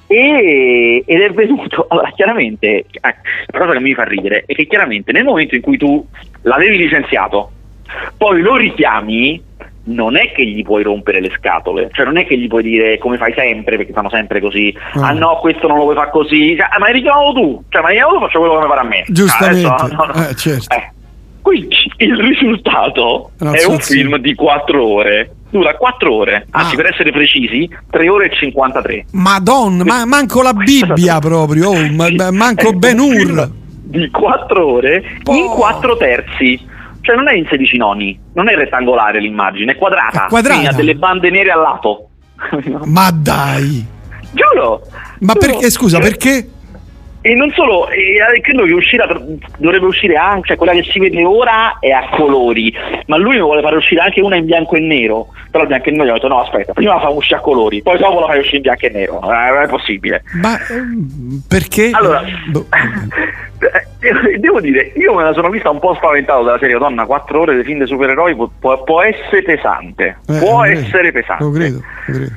E, ed è venuto, allora chiaramente, eh, la cosa che mi fa ridere è che chiaramente nel momento in cui tu l'avevi licenziato, poi lo richiami, non è che gli puoi rompere le scatole, cioè non è che gli puoi dire come fai sempre, perché fanno sempre così, ah no, questo non lo puoi fare così, cioè, "Ah, ma hai richiamato tu, cioè ma tu, faccio quello che mi pare a me. Giustamente. Ah, adesso, no, no, no. Eh, certo. Eh, Quindi il risultato No, è un sì. film di 4 ore. Dura 4 ore, Ah. anzi per essere precisi, 3 ore e 53. Madonna, ma manco la Bibbia proprio, oh, ma- ma- manco Ben Hur. Di 4 ore in 4 terzi. Cioè non è in 16 noni, non è rettangolare l'immagine, è quadrata. È quadrata. Ha delle bande nere al lato. Ma dai. Giuro! Ma giuro. perché, scusa, perché? E non solo, e, eh, credo che uscirà, dovrebbe uscire anche, cioè quella che si vede ora è a colori, ma lui ne vuole fare uscire anche una in bianco e nero, però il bianco e nero gli ho detto no aspetta, prima la fa uscire a colori, poi dopo la fai uscire in bianco e nero, eh, non è possibile. Ma perché? Allora, Boh. Devo dire, io me la sono vista un po' spaventato dalla serie Donna, 4 ore di film dei supereroi può, può- essere pesante, Eh, può essere pesante. Lo credo, lo credo.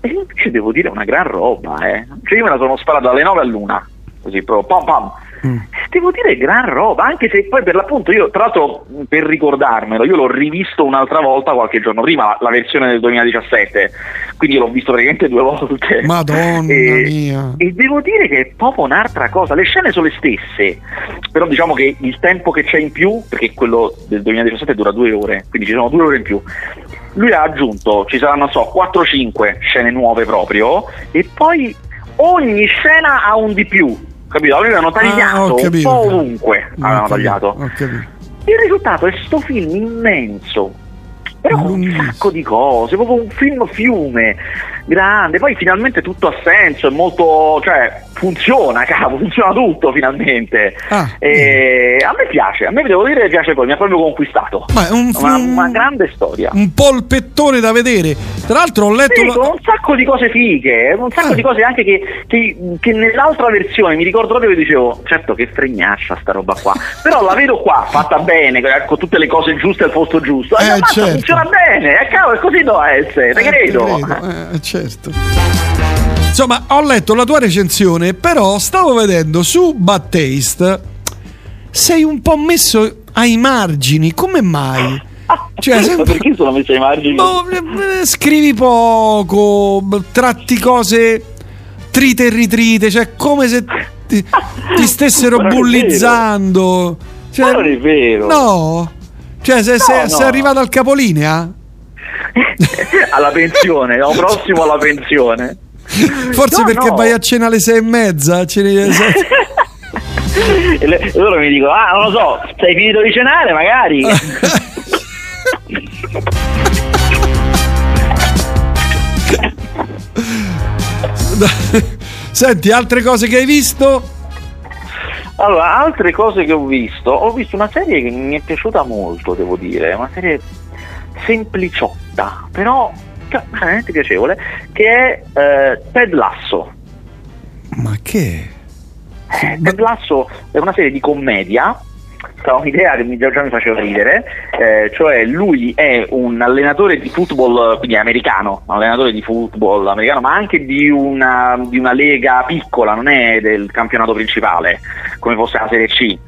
E invece devo dire una gran roba, eh. Cioè io me la sono sparata dalle 9 all'una, così proprio pam pam. Mm. Devo dire gran roba, anche se poi per l'appunto io, tra l'altro per ricordarmelo, io l'ho rivisto un'altra volta qualche giorno prima, la, versione del 2017, quindi l'ho visto praticamente due volte. Madonna E- mia. E devo dire che è proprio un'altra cosa, le scene sono le stesse, però diciamo che il tempo che c'è in più, perché quello del 2017 dura due ore, quindi ci sono due ore in più. Lui ha aggiunto, ci saranno, so, 4-5 scene nuove proprio, e poi ogni scena ha un di più, capito? Avevano tagliato Ah, ho un capito, po' ho capito. ovunque, avevano capito, tagliato. Il risultato è sto film immenso, però con un sacco di cose, proprio un film fiume, grande, poi finalmente tutto ha senso, è molto, cioè, funziona, cavolo, funziona tutto finalmente. Ah, E a me piace, a me devo dire che piace poi, mi ha proprio conquistato. Ma è un una, film- una grande storia. Un polpettone da vedere. Tra l'altro ho letto Sì, la- un sacco di cose fighe, un sacco Ah. di cose anche che, che- che nell'altra versione mi ricordo proprio che dicevo, certo che fregnaccia sta roba qua, però la vedo qua, fatta bene, con tutte le cose giuste al posto giusto, e Eh, ammazza, certo. funziona bene, e cavolo, così doveva essere, te Eh, credo. credo, eh, certo. Insomma, ho letto la tua recensione, però stavo vedendo su Bad Taste sei un po' messo ai margini, come mai? Cioè, Ma perché sono messo ai margini? Boh, eh, scrivi poco, tratti cose trite e ritrite, cioè come se ti, ti stessero bullizzando. Cioè, Ma non è vero. No. Cioè, se, se- No, sei no. arrivato al capolinea? alla pensione, no, prossimo alla pensione. Forse No, perché no. vai a cena alle sei e mezza? E e loro mi dicono, ah, non lo so, sei finito di cenare magari? Senti, altre cose che hai visto? Allora, altre cose che ho visto, ho visto una serie che mi è piaciuta molto, devo dire, una serie sempliciotta, però cioè, veramente piacevole, che è eh, Ted Lasso. Ma che? Eh, Ted Lasso è una serie di commedia, questa un'idea che mi, già mi faceva ridere, eh, cioè lui è un allenatore di football, quindi americano, un allenatore di football americano, ma anche di una, di una lega piccola, non è del campionato principale, come fosse la Serie C,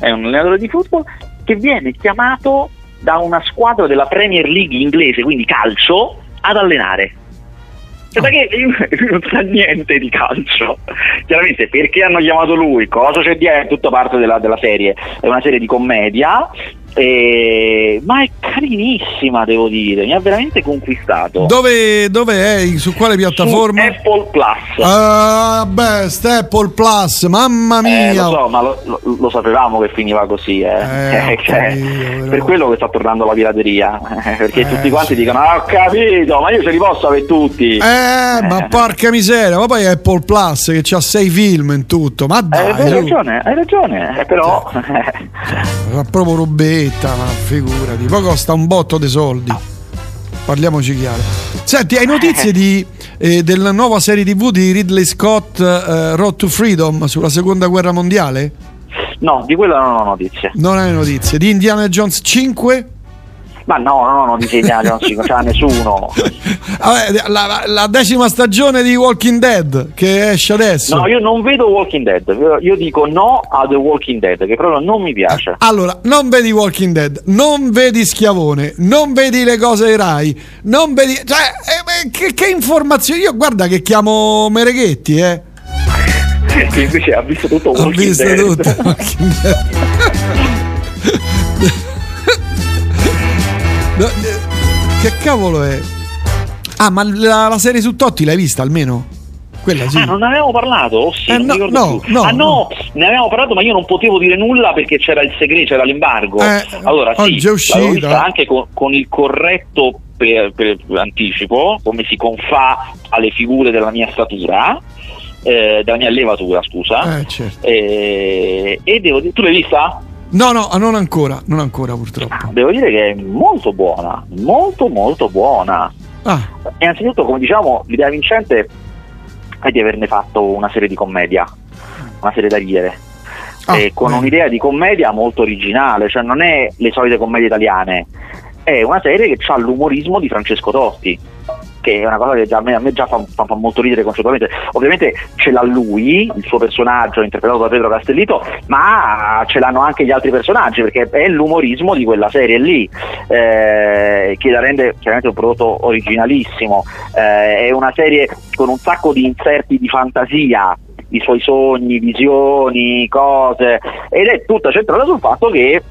è un allenatore di football che viene chiamato da una squadra della Premier League inglese, quindi calcio, ad allenare. Cioè, perché lui non sa niente di calcio. Chiaramente perché hanno chiamato lui, cosa c'è dietro, è tutta parte della, della serie. È una serie di commedia, eh, ma è carinissima, devo dire, mi ha veramente conquistato. Dove, dove è? Su quale piattaforma? Su Apple Plus. Ah, best Apple Plus, mamma mia! Eh, lo so, ma lo, lo- lo sapevamo che finiva così, eh. ho Cioè, capito, per quello che sta tornando la pirateria. eh, perché tutti quanti dicono: "Ah, ho capito, ma io ce li posso avere tutti. Eh, ma porca miseria, ma poi Apple Plus che ha sei film in tutto, ma Eh, dai, hai ragione, hai ragione, eh, però Fa proprio robetta, ma figurati. Poi costa un botto di soldi. Parliamoci chiaro. Senti, hai notizie di, eh, della nuova serie TV di Ridley Scott, eh, Road to Freedom, sulla seconda guerra mondiale? no, di quello non ho notizie. Non hai notizie. Di Indiana Jones 5? Ma no, no, no, non disegna non si c'ha nessuno. Vabbè, la, la- decima stagione di Walking Dead che esce adesso. No, io non vedo Walking Dead, io dico no a The Walking Dead, che proprio non mi piace. Allora, non vedi Walking Dead, non vedi Schiavone, non vedi le cose ai Rai, non vedi. Cioè, eh, che, che informazioni? Io guarda che chiamo Mereghetti, eh. Che invece ha visto tutto Walking visto Dead. tutto Walking Dead. che cavolo è? Ah, ma la, la serie su Totti l'hai vista almeno? Quella sì. Ah, non ne avevamo parlato? Oh, sì, Eh, no, no, no, ah no, ne avevamo parlato, ma io non potevo dire nulla perché c'era il segreto, c'era l'embargo. Eh, allora sì, è uscita. anche con, con il corretto per, per anticipo, come si confà alle figure della mia statura, eh, della mia levatura, scusa. Eh, certo. Eh, e devo dire, tu l'hai vista? No, no, non ancora, non ancora purtroppo. Devo dire che è molto buona, molto molto buona. Ah. Innanzitutto, come diciamo, l'idea vincente è di averne fatto una serie di commedia, una serie da ridere. Ah, E con un'idea di commedia molto originale, cioè non è le solite commedie italiane, è una serie che ha l'umorismo di Francesco Totti, che è una cosa che già a me, a me già fa, fa- fa molto ridere concettualmente. Ovviamente ce l'ha lui, il suo personaggio interpretato da Pedro Castellito, ma ce l'hanno anche gli altri personaggi, perché è l'umorismo di quella serie lì, eh, che la rende chiaramente un prodotto originalissimo. Eh, è una serie con un sacco di inserti di fantasia, i suoi sogni, visioni, cose, ed è tutta centrata sul fatto che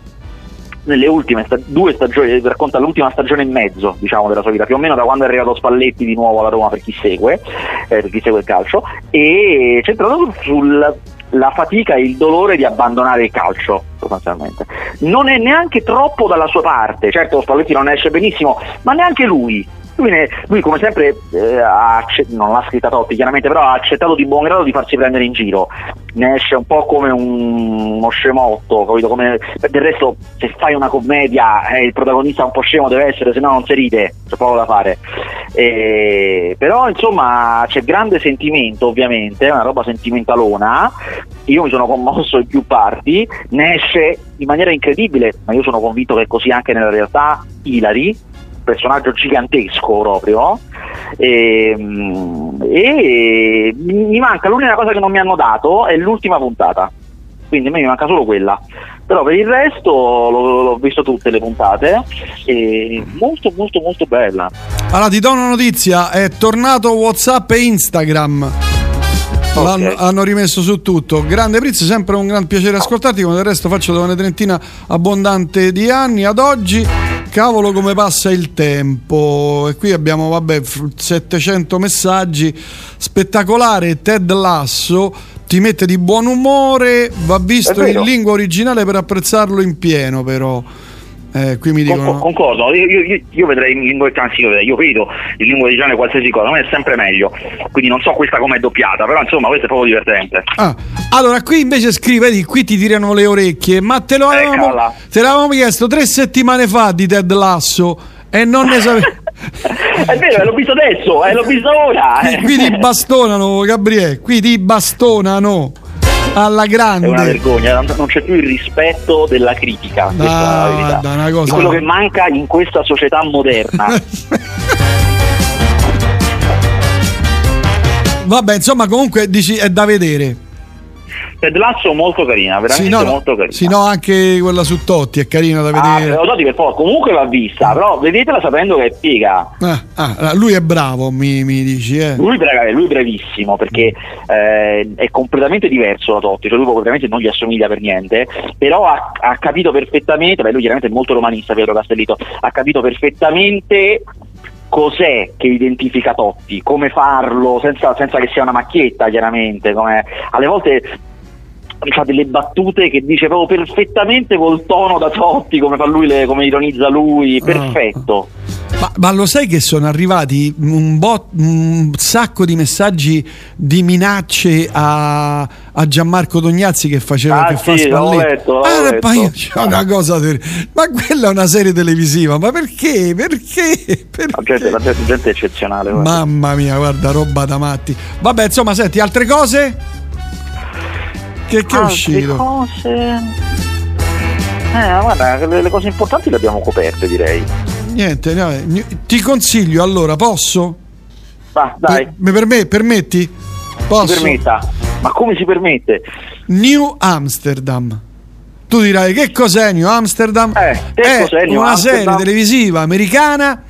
nelle ultime sta- due stagioni, racconta l'ultima stagione e mezzo diciamo della sua vita, più o meno da quando è arrivato Spalletti di nuovo alla Roma per chi segue, eh, per chi segue il calcio, e centrato sulla fatica e il dolore di abbandonare il calcio sostanzialmente. Non è neanche troppo dalla sua parte, certo Spalletti non esce benissimo, ma neanche lui. Lui, ne- lui, come sempre eh, ha non l'ha scritta Totti chiaramente, però ha accettato di buon grado di farsi prendere in giro. Ne esce un po' come un, uno scemotto, capito? Come, del resto, se fai una commedia eh, il protagonista un po' scemo deve essere, se no non si ride, c'è poco da fare. Eh, però insomma c'è grande sentimento ovviamente, è una roba sentimentalona. Io mi sono commosso in più parti, ne esce in maniera incredibile, ma io sono convinto che è così anche nella realtà, Ilari, personaggio gigantesco proprio e, e mi manca l'unica cosa che non mi hanno dato è l'ultima puntata quindi a me mi manca solo quella però per il resto l'ho, l'ho visto tutte le puntate e molto molto molto bella Allora ti do una notizia, è tornato Whatsapp e Instagram. L'hanno- hanno rimesso su tutto. Grande Prizz, sempre un gran piacere ascoltarti, come del resto faccio da una trentina abbondante di anni ad oggi. Cavolo come passa il tempo. E qui abbiamo, vabbè, f- 700 messaggi. Spettacolare, Ted Lasso ti mette di buon umore, va visto in lingua originale per apprezzarlo in pieno però. Eh, qui mi Con- dicono... concordo io, io- io- vedrei in lingua anzi io, io vedo in lingua originale qualsiasi cosa a me è sempre meglio quindi non so questa com'è doppiata però insomma questo è proprio divertente Ah, allora qui invece scrive, vedi, qui ti tirano le orecchie, ma te lo avevamo, te l'avevamo chiesto tre settimane fa di Ted Lasso e non ne sapevi. è vero l'ho visto adesso eh, l'ho visto ora eh. qui ti bastonano, Gabriele, qui ti bastonano. Alla È una grande. vergogna, non c'è più il rispetto della critica. Ah, da una cosa- Di quello che manca in questa società moderna. Vabbè, insomma, comunque dici è da vedere. Ted Lasso molto carina, veramente Sì, no, molto carina. Sì, no, anche quella su Totti è carina da Ah, vedere. so di per forza, comunque va vista, però vedetela sapendo che è piega. Ah, ah, lui è bravo, mi, mi dici, eh. Lui, braga- lui è bravissimo perché eh, è completamente diverso da Totti, cioè lui ovviamente non gli assomiglia per niente, però ha, ha capito perfettamente, beh lui chiaramente è molto romanista Pietro Castellito, ha capito perfettamente cos'è che identifica Totti, come farlo senza, senza che sia una macchietta chiaramente, come, alle volte fa delle battute che dice proprio perfettamente col tono da Totti, come fa lui, le- come ironizza lui, perfetto. Ma, ma lo sai che sono arrivati un, bot- un sacco di messaggi di minacce a, a Gianmarco Tognazzi che faceva Ah, che fa sì, l'avevo Spalletti. letto, l'avevo Ah, ma io c'ho una cosa ter- ma quella è una serie televisiva ma perché perché, La gente, la gente è eccezionale. guarda. mamma mia guarda roba da matti vabbè insomma senti altre cose che, che è uscito cose... Eh, guarda, le, le cose importanti le abbiamo coperte, direi. niente no, ti consiglio allora posso Va, dai, Per- mi perme- permetti si posso permetta. Ma come si permette? New Amsterdam. Tu dirai che cos'è New Amsterdam? Eh, è cos'è New una Amsterdam? serie televisiva americana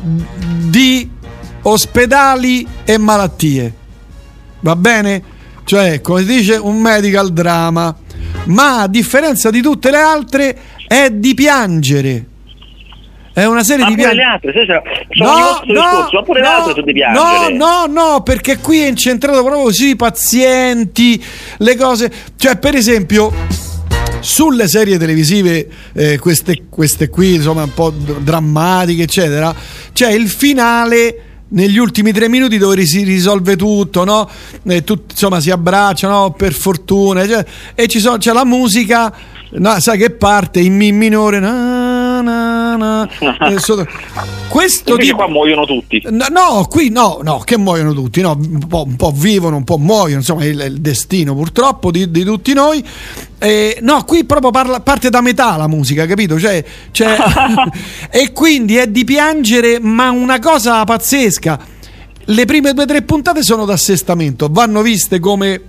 di ospedali e malattie. Va bene? Cioè, come si dice, un medical drama. Ma a differenza di tutte le altre è di piangere. È una serie Ma di piangere. le altre, sai, cioè, vostro discorso, ma pure le altre sono di piangere. No, no, no, perché qui è incentrato proprio sui pazienti, le cose. Cioè, per esempio, sulle serie televisive, eh, queste, queste qui, insomma, un po' drammatiche, eccetera, c'è il finale. Negli ultimi tre minuti dove si risolve tutto, no? E tutti, insomma, si abbracciano per fortuna, cioè, e ci sono, c'è la musica, no, sai che parte in mi minore. na, na, na, sotto- questo tipo qua muoiono tutti. No, no, qui no, no, che muoiono tutti, no, un, po', un po' vivono, un po' muoiono, insomma, è il, il destino purtroppo di, di tutti noi. Eh, no, qui proprio parla- parte da metà la musica, capito? Cioè, cioè- e quindi è di piangere, ma una cosa pazzesca. Le prime due o tre puntate sono d'assestamento, vanno viste come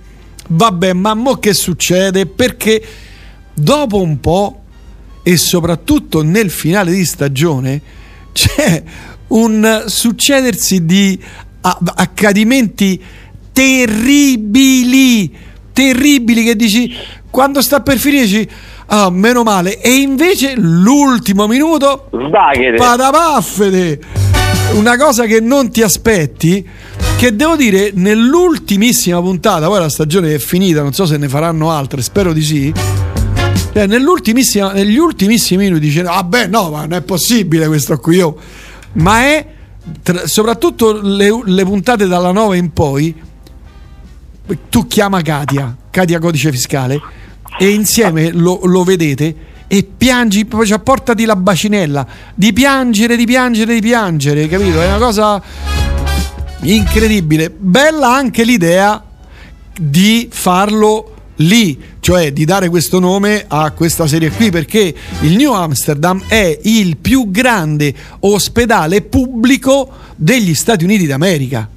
vabbè, ma mo che succede? Perché dopo un po' e soprattutto nel finale di stagione c'è un succedersi di accadimenti terribili, terribili che dici quando sta per finire dici ah meno male e invece l'ultimo minuto Sbaghete. padapaffete una cosa che non ti aspetti che devo dire nell'ultimissima puntata poi la stagione è finita non so se ne faranno altre spero di sì cioè, negli ultimissimi minuti dice vabbè no ma non è possibile questo qui oh." ma è tra- soprattutto le, le puntate dalla 9 in poi tu chiama Katia Katia codice fiscale e insieme lo, lo vedete e piangi poi cioè, portati la bacinella di piangere di piangere di piangere capito è una cosa incredibile bella anche l'idea di farlo lì, cioè di dare questo nome a questa serie qui, perché il New Amsterdam è il più grande ospedale pubblico degli Stati Uniti d'America.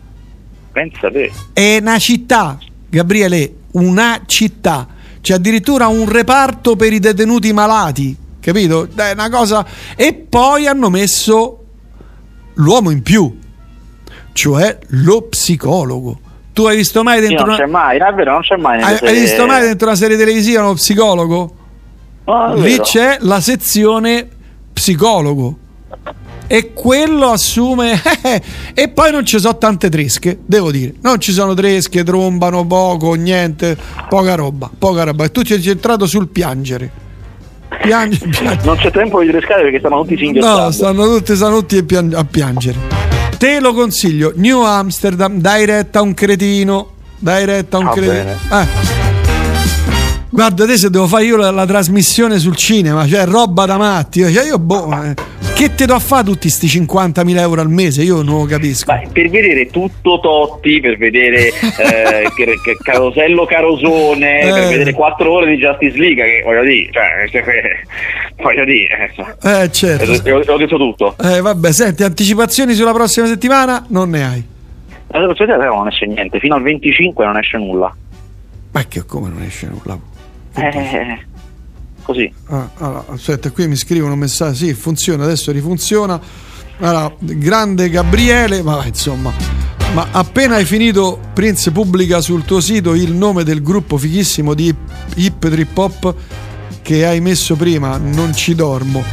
Pensa te. È una città, Gabriele, una città. C'è addirittura un reparto per i detenuti malati, capito? È una cosa. E poi hanno messo l'uomo in più, cioè lo psicologo. Tu hai visto mai dentro non una... c'è mai, è vero, non c'è mai. Hai, hai serie- visto mai dentro una serie televisiva uno psicologo? No, Lì c'è la sezione psicologo. E quello assume. e poi non ci sono tante tresche, devo dire. Non ci sono tresche, trombano poco, niente, poca roba, poca roba. E tu ci hai centrato sul piangere. Piange, piange. Non c'è tempo di trescare perché stanno tutti singhiozzando. No, stanno tutti, stanno tutti a piangere. Te lo consiglio, New Amsterdam, dai retta a un cretino. Dai retta a un Va cretino. Eh. Guarda, adesso devo fare io la, la trasmissione sul cinema, cioè roba da matti. Cioè io boh, eh, che te do a fare tutti sti 50.000 euro al mese? Io non lo capisco. Beh, per vedere tutto Totti, per vedere eh, Carosello Carosone, Eh. per vedere 4 ore di Justice League, che voglio dire, cioè, eh, voglio dire, eh, Eh, certo. ho, ho detto tutto. Eh, vabbè, senti, anticipazioni sulla prossima settimana? Non ne hai. La situazione zero non esce niente, fino al 25 non esce nulla. Ma che come non esce nulla? Eh, così. Ah, allora, aspetta, qui mi scrivono un messaggio. Sì, funziona, adesso rifunziona. Allora, grande Gabriele, ma insomma, ma appena hai finito, Prince pubblica sul tuo sito il nome del gruppo fighissimo di hip, hip trip hop che hai messo prima. Non ci dormo.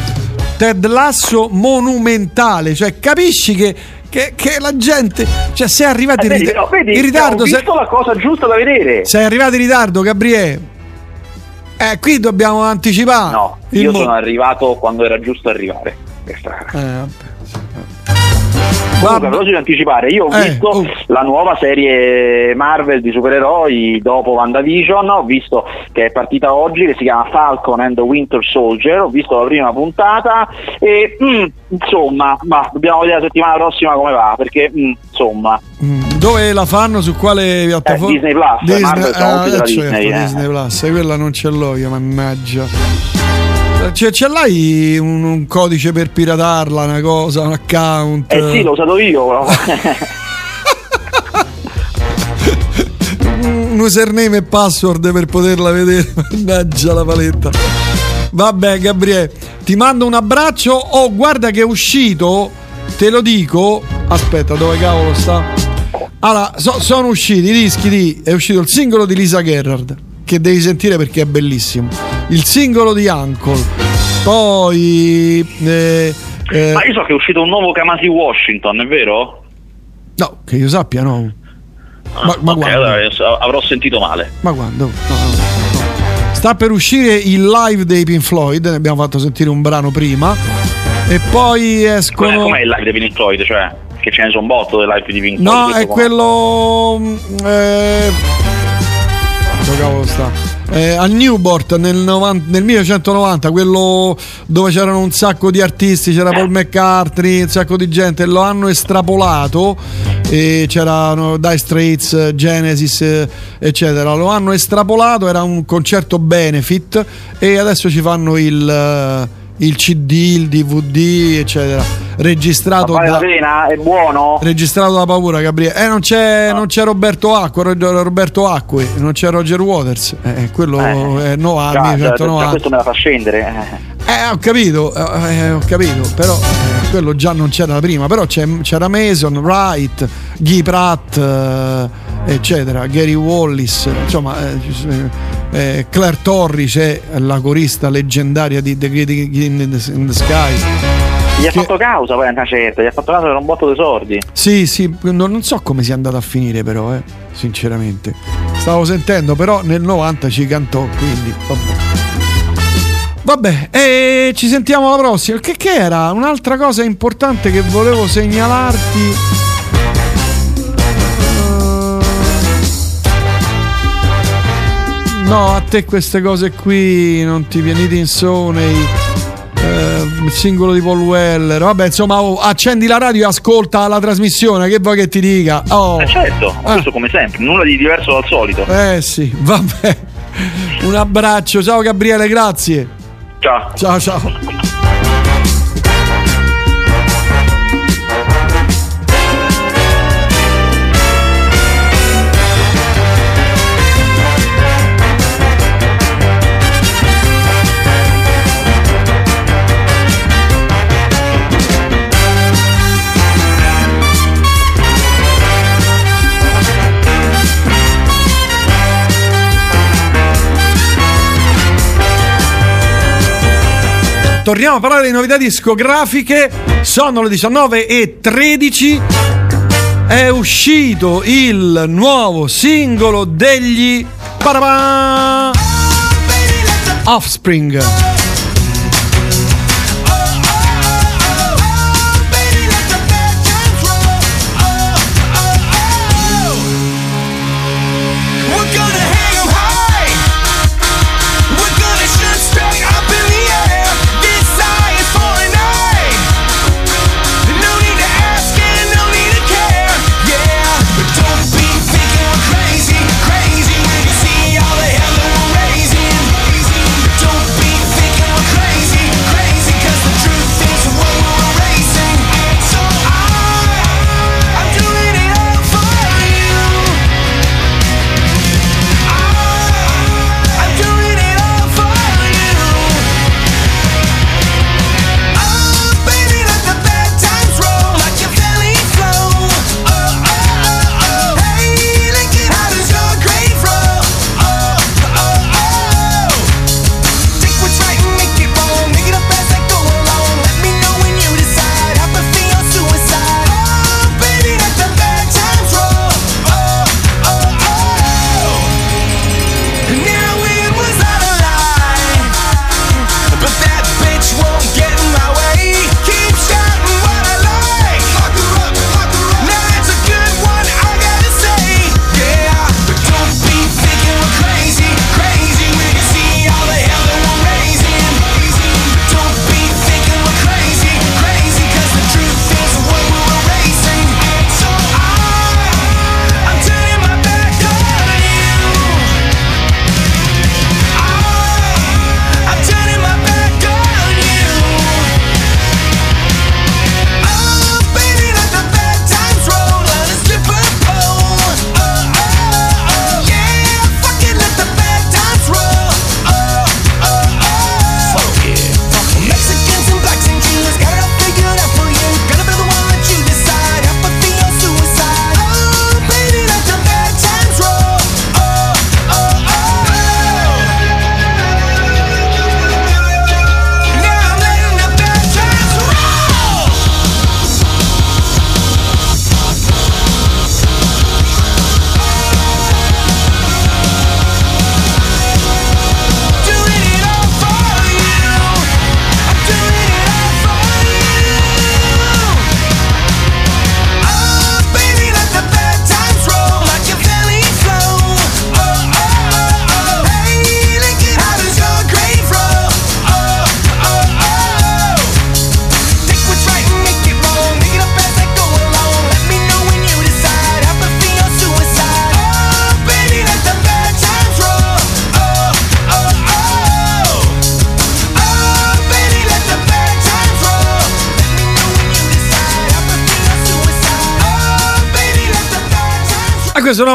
Ted Lasso monumentale, cioè capisci che, che- che la gente, cioè sei arrivato Eh, in, vedi, rit- però, vedi, in ritardo, ho sei- visto la cosa giusta da vedere. sei arrivato in ritardo, Gabriele. Eh, qui dobbiamo anticipare. No, io mo- sono arrivato quando era giusto arrivare. Eh, vabbè. Comunque, a proposito di anticipare, io ho Eh, visto oh. la nuova serie Marvel di supereroi dopo WandaVision, ho visto che è partita oggi, che si chiama Falcon and the Winter Soldier, ho visto la prima puntata e mm, insomma, ma dobbiamo vedere la settimana prossima come va, perché mm, insomma, Mm, Dove la fanno? Su quale piattaforma? Eh, Disney Plus, Marvel tutti della eh, certo, Disney, eh. Disney Plus, e quella non ce l'ho io, mannaggia. Cioè, ce l'hai un, un codice per piratarla, una cosa, un account? eh sì, l'ho usato io, un username e password per poterla vedere. Mannaggia la paletta. Vabbè, Gabriele, ti mando un abbraccio. Oh, guarda che è uscito, te lo dico. Aspetta, dove cavolo sta? Allora, so- sono usciti i dischi di. È uscito il singolo di Lisa Gerrard, che devi sentire perché è bellissimo. Il singolo di Uncle. Poi. eh, eh, Ma io so che è uscito un nuovo Kamasi Washington, è vero? no, che io sappia, no. Ma, ma Ok, guarda. allora avrò sentito male. Ma quando? No, no, no. Sta per uscire il live dei Pink Floyd, ne abbiamo fatto sentire un brano prima. E poi Com'è, escono. com'è il live dei Pink Floyd? Cioè, che ce ne sono botto dei live di Pink Floyd. No, è quello. mm, Eh... Dove cavolo sta? Eh, a Newport nel, 90 nel 1990, quello dove c'erano un sacco di artisti, c'era Paul McCartney, un sacco di gente, lo hanno estrapolato e c'erano Dire Straits, Genesis, eccetera. Lo hanno estrapolato, era un concerto benefit e adesso ci fanno il, il CD, il DVD, eccetera. Registrato Vale da la pena? È buono? registrato da paura Gabriele eh non c'è, non c'è Roberto Acqua Ro- Roberto Acqui non c'è Roger Waters eh, quello è no, Già, già, già 190 questo me la fa scendere. eh. eh ho capito eh, eh, ho capito però eh, quello già non c'era prima però c'è- c'era Mason Wright Guy Pratt eh, eccetera Gary Wallis insomma eh, sono- eh, Claire Torris è la corista leggendaria di The Great in the, Sky Gli ha Che- fatto causa poi una certa, gli ha fatto causa per un botto di soldi. Sì, sì, non, non so come sia andata a finire però, eh, sinceramente. Stavo sentendo, però nel 90 ci cantò, quindi vabbè. Vabbè, e ci sentiamo alla prossima. Che, che era? Un'altra cosa importante che volevo segnalarti. No, a te queste cose qui non ti vieni in Sony. eh, il singolo di Paul Weller. Vabbè, insomma, oh, accendi la radio e ascolta la trasmissione. Che vuoi che ti dica? Oh. Eh certo, questo come sempre, nulla di diverso dal solito. Eh sì, vabbè. Un abbraccio, ciao Gabriele, grazie. Ciao. Ciao ciao. Torniamo a parlare di novità discografiche. Sono le 19 e 13. È uscito il nuovo singolo degli Parabà Offspring.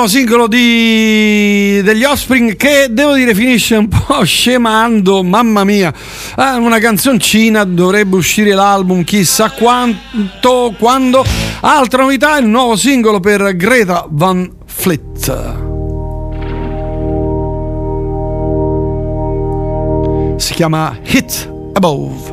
singolo di... degli Offspring che devo dire finisce un po' scemando, mamma mia, ah, una canzoncina, dovrebbe uscire l'album chissà quanto, quando. Altra novità, il nuovo singolo per Greta Van Flit. Si chiama Hit Above.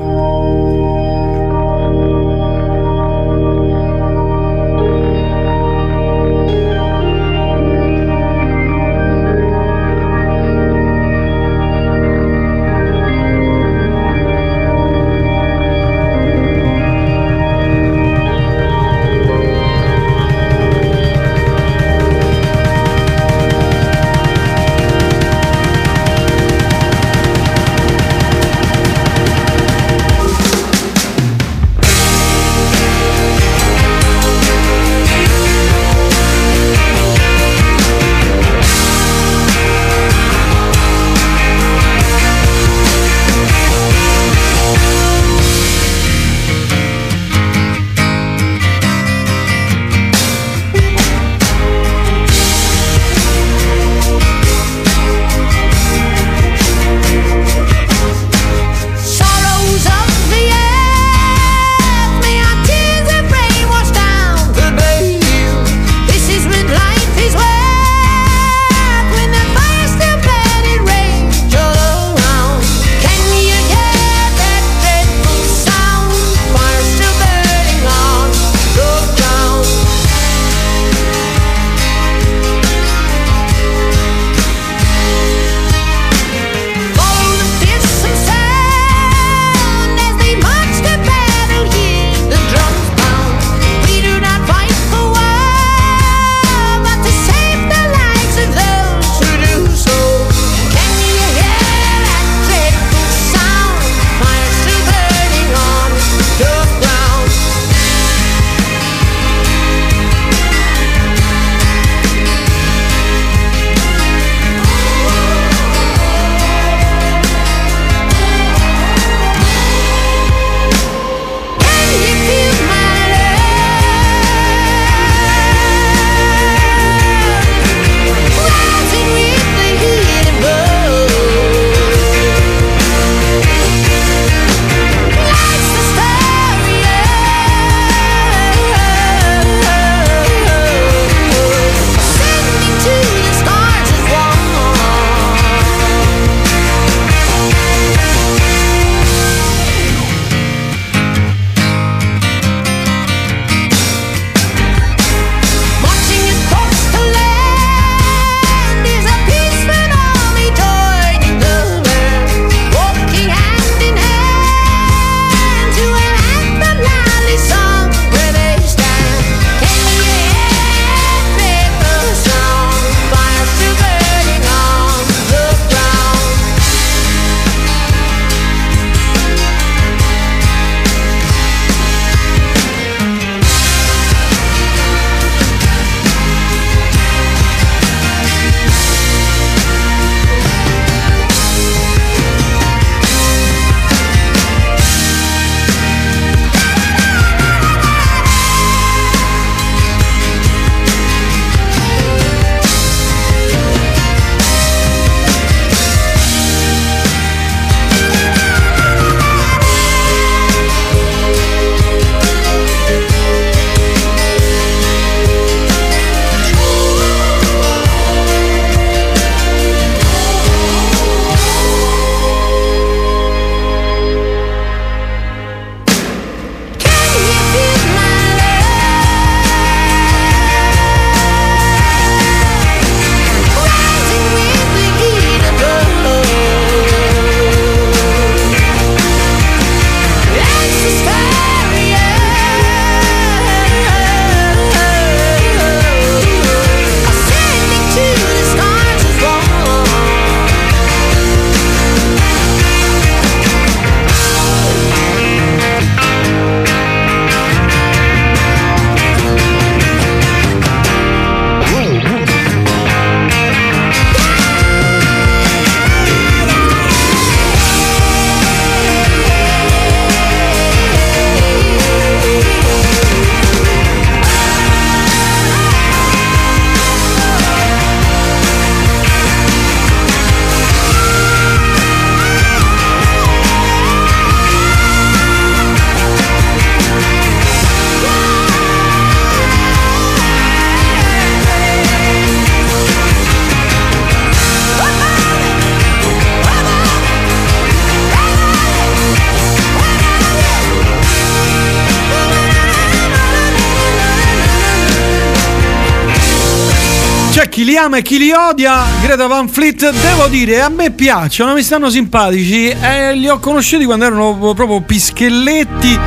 Ama e chi li odia, Greta Van Fleet, devo dire, a me piacciono, mi stanno simpatici. eh, li ho conosciuti quando erano proprio pischelletti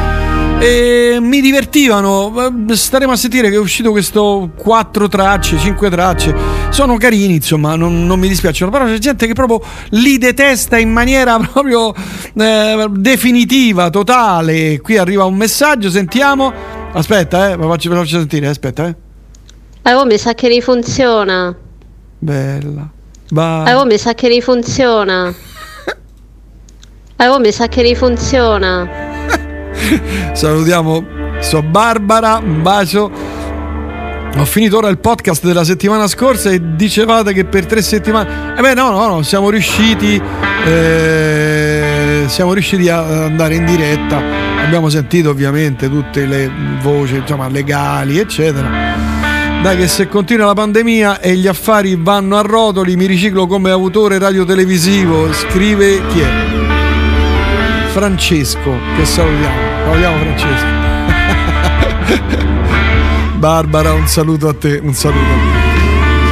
e mi divertivano. Eh, Staremo a sentire che è uscito questo quattro tracce, cinque tracce. Sono carini, insomma, non, non mi dispiacciono. Però c'è gente che proprio li detesta in maniera proprio eh, definitiva, totale. Qui arriva un messaggio, sentiamo. Aspetta, eh, ve lo faccio, sentire, aspetta. Eh, oh, mi sa che rifunziona. Bella. Va. Eh, oh, mi sa che rifunziona. Eh, oh, mi sa che rifunziona. Salutiamo sua Barbara, un bacio. Ho finito ora il podcast della settimana scorsa e dicevate che per tre settimane... Eh beh no, no, no, siamo riusciti... eh, siamo riusciti a andare in diretta. Abbiamo sentito ovviamente tutte le voci, insomma, legali, eccetera. Dai che se continua la pandemia e gli affari vanno a rotoli, mi riciclo come autore radiotelevisivo, scrive chi è? Francesco, che salutiamo. Salutiamo Francesco. Barbara, un saluto a te, un saluto.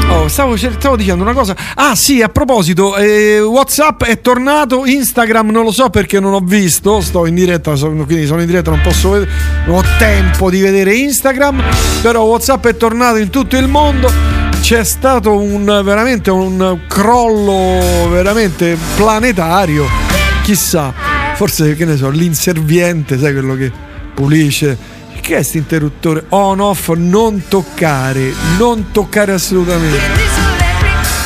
Oh, stavo, stavo dicendo una cosa. Ah, sì, a proposito, eh, WhatsApp è tornato, Instagram non lo so perché non ho visto. Sto in diretta, quindi sono in diretta, non posso vedere, non ho tempo di vedere Instagram. Però WhatsApp è tornato in tutto il mondo. C'è stato un veramente un crollo veramente planetario. Chissà, forse che ne so, l'inserviente, sai quello che pulisce. Che è questo interruttore on off? Non toccare, non toccare assolutamente.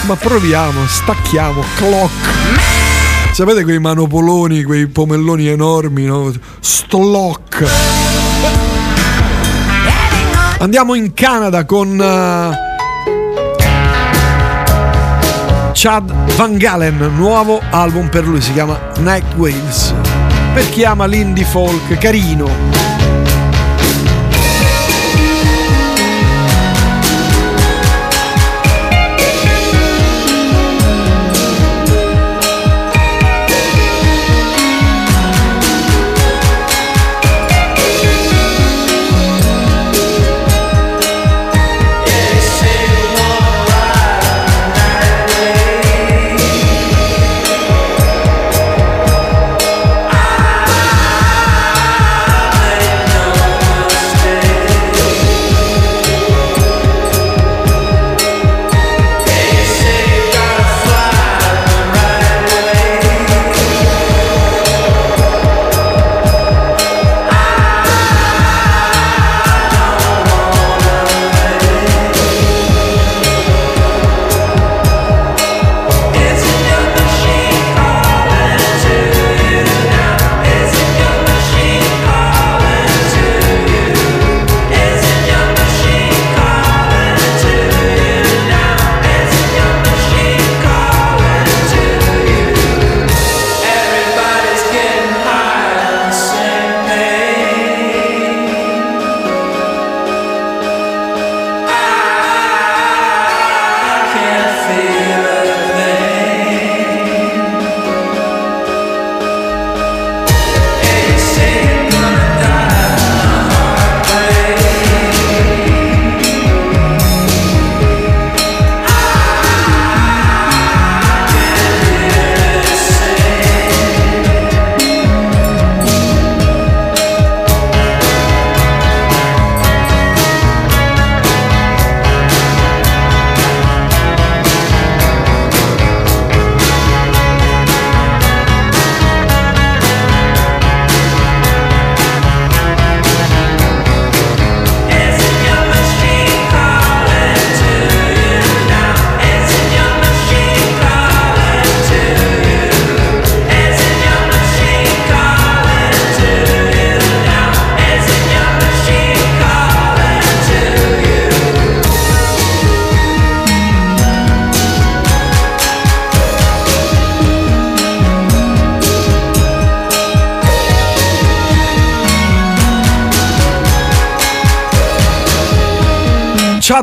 Ma proviamo, stacchiamo, clock. Sapete quei manopoloni, quei pomelloni enormi, no? Stlock. Andiamo in Canada con eh, Chad Van Galen, nuovo album per lui, si chiama Night Waves. Per chi ama l'indie folk, carino.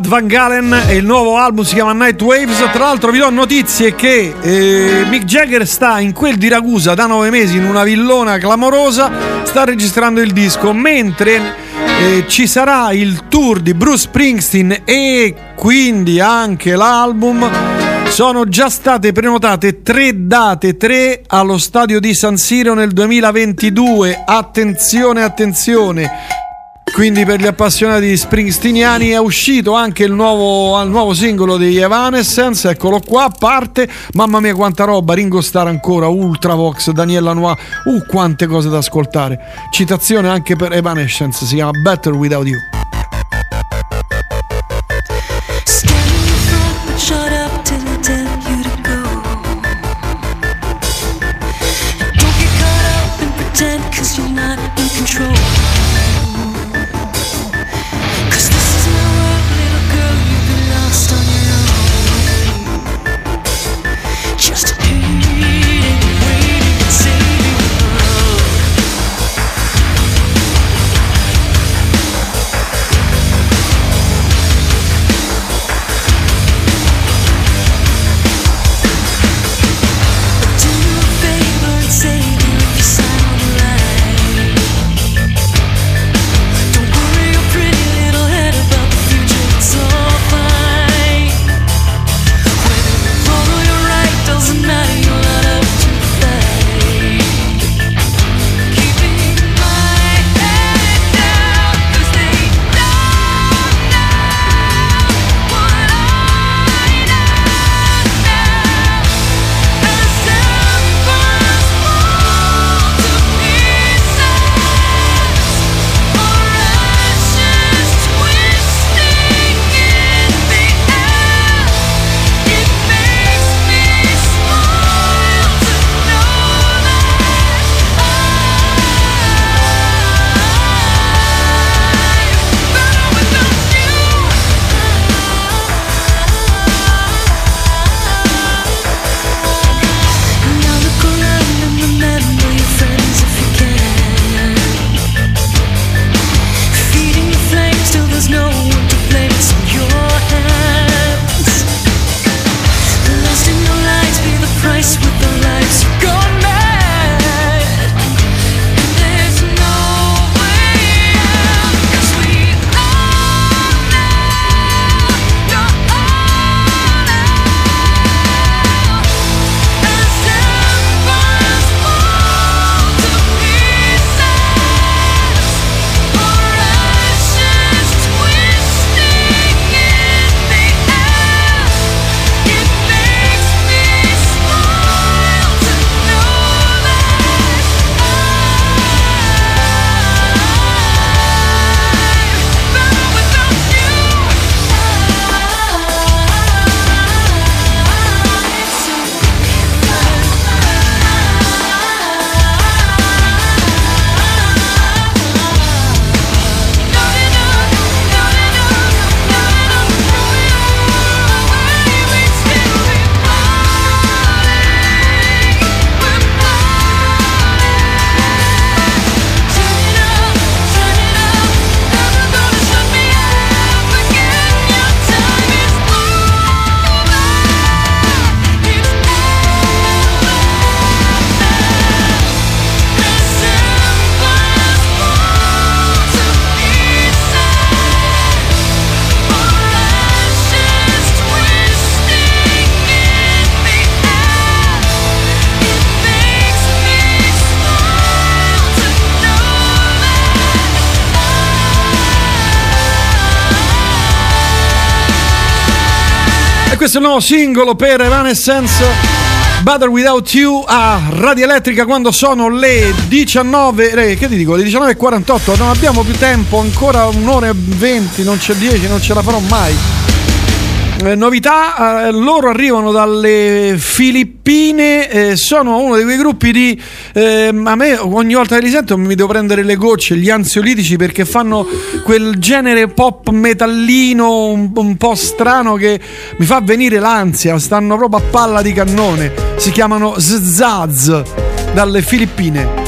Van Galen e il nuovo album si chiama Night Waves. Tra l'altro vi do notizie che eh, Mick Jagger sta in quel di Ragusa da nove mesi in una villona clamorosa, sta registrando il disco, mentre Eh, ci sarà il tour di Bruce Springsteen e quindi anche l'album. Sono già state prenotate tre date, tre allo stadio di San Siro nel 2022. Attenzione, attenzione. Quindi per gli appassionati springsteeniani è uscito anche il nuovo, il nuovo singolo degli Evanescence, eccolo qua, parte, mamma mia quanta roba, Ringo Starr ancora, Ultravox, Daniela Noir, uh quante cose da ascoltare. Citazione anche per Evanescence, si chiama Better Without You. Questo il nuovo singolo per Evanescence. Better Without You a Radio Elettrica quando sono le 19, eh, che ti dico, le 19.48, non abbiamo più tempo, ancora un'ora e 20, non c'è 10, non ce la farò mai. Eh, novità, eh, loro arrivano dalle Filippine, eh, sono uno di quei gruppi di... ehm, a me ogni volta che li sento mi devo prendere le gocce, gli ansiolitici perché fanno quel genere pop metallino un, un po' strano che mi fa venire l'ansia, stanno proprio a palla di cannone, si chiamano Zzaz dalle Filippine.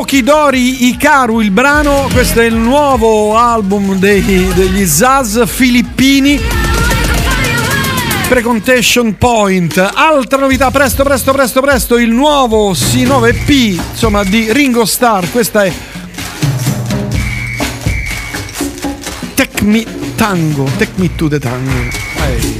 Tokidori Ikaru il brano, questo è il nuovo album dei- degli Zaz filippini. Precontation Point, altra novità, presto, presto, presto, presto, il nuovo C9 EP, insomma, di Ringo Starr, questa è Me Tango, Me to the Tango. Ehi.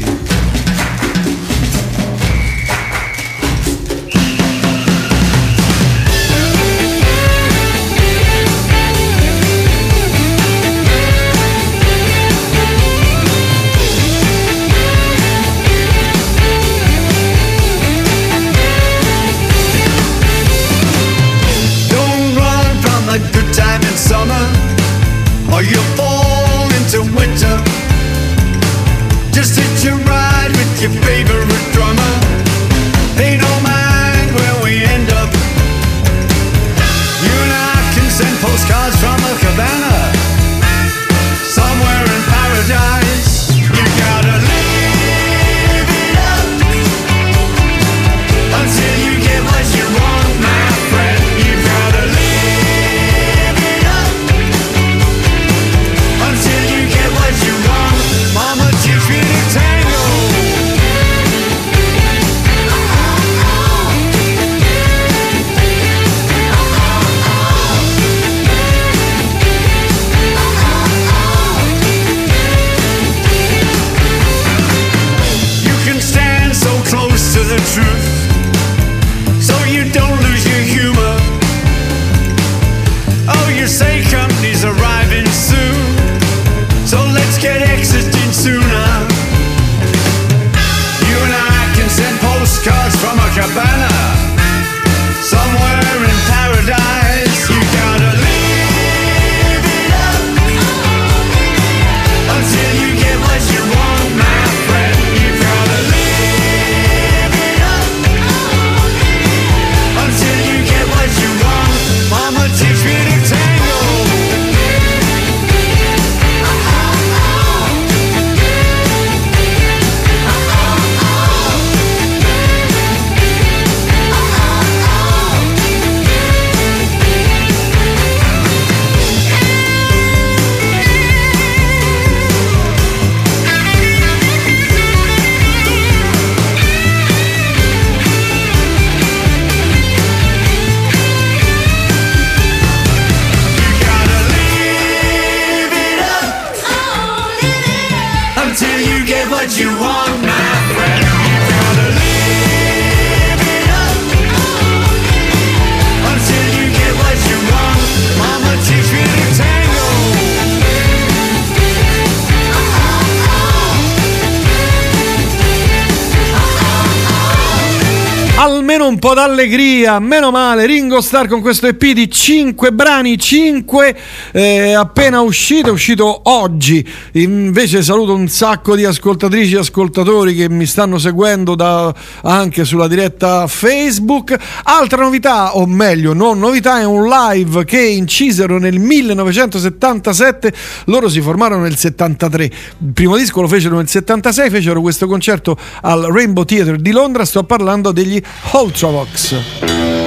D'allegria, meno male. Ringo Starr con questo EP di 5 brani, 5 eh, appena uscito, è uscito oggi. Invece saluto un sacco di ascoltatrici e ascoltatori che mi stanno seguendo da- anche sulla diretta Facebook. Altra novità, o meglio, non novità, è un live che incisero nel 1977. Loro si formarono nel 73. Il primo disco lo fecero nel 76, fecero questo concerto al Rainbow Theatre di Londra. Sto parlando degli Ultravox. So.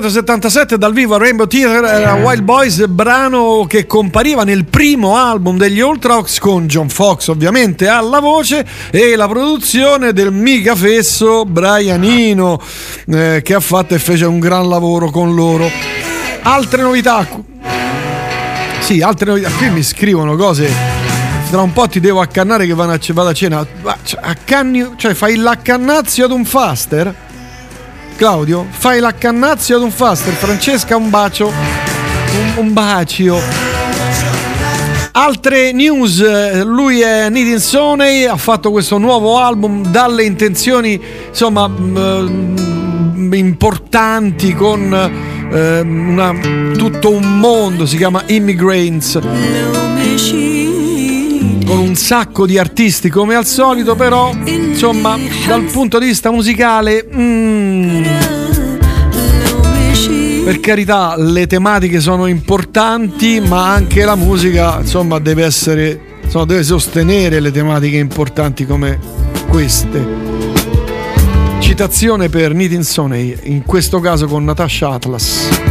1977 dal vivo a Rainbow Theater, era Wild Boys, brano che compariva nel primo album degli Ultravox con John Fox ovviamente alla voce e la produzione del mica fesso Brian Eno eh, che ha fatto e fece un gran lavoro con loro. Altre novità. Sì, altre novità. Qui mi scrivono cose. Tra un po' ti devo accannare che vado a, cena. Cioè, accanni, cioè fai l'accannazio ad un faster? Claudio, fai l'accannazio ad un faster. Francesca, un bacio. Un, un bacio. Altre news, lui è Nidin Soney, ha fatto questo nuovo album dalle intenzioni insomma mm, importanti con eh, una- tutto un mondo, si chiama Immigrants con un sacco di artisti come al solito, però insomma dal punto di vista musicale, mm, per carità le tematiche sono importanti, ma anche la musica insomma deve essere, insomma, deve sostenere le tematiche importanti come queste. Citazione per Nitin Soney, in questo caso con Natasha Atlas.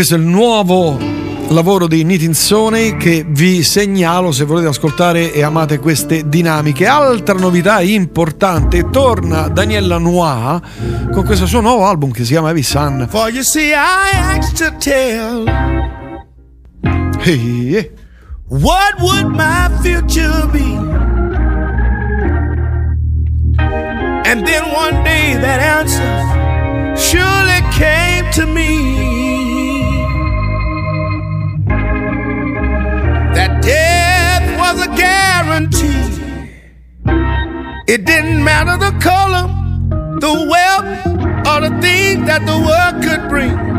Questo è il nuovo lavoro di Nitin Soney che vi segnalo se volete ascoltare e amate queste dinamiche. Altra novità importante, torna Daniela Noir con questo suo nuovo album che si chiama Heavy Sun. For you see, I asked to tell Hey, eh. what would my future be. And then one day that answer surely came to me. Guarantee. It didn't matter the color, the wealth, or the things that the world could bring.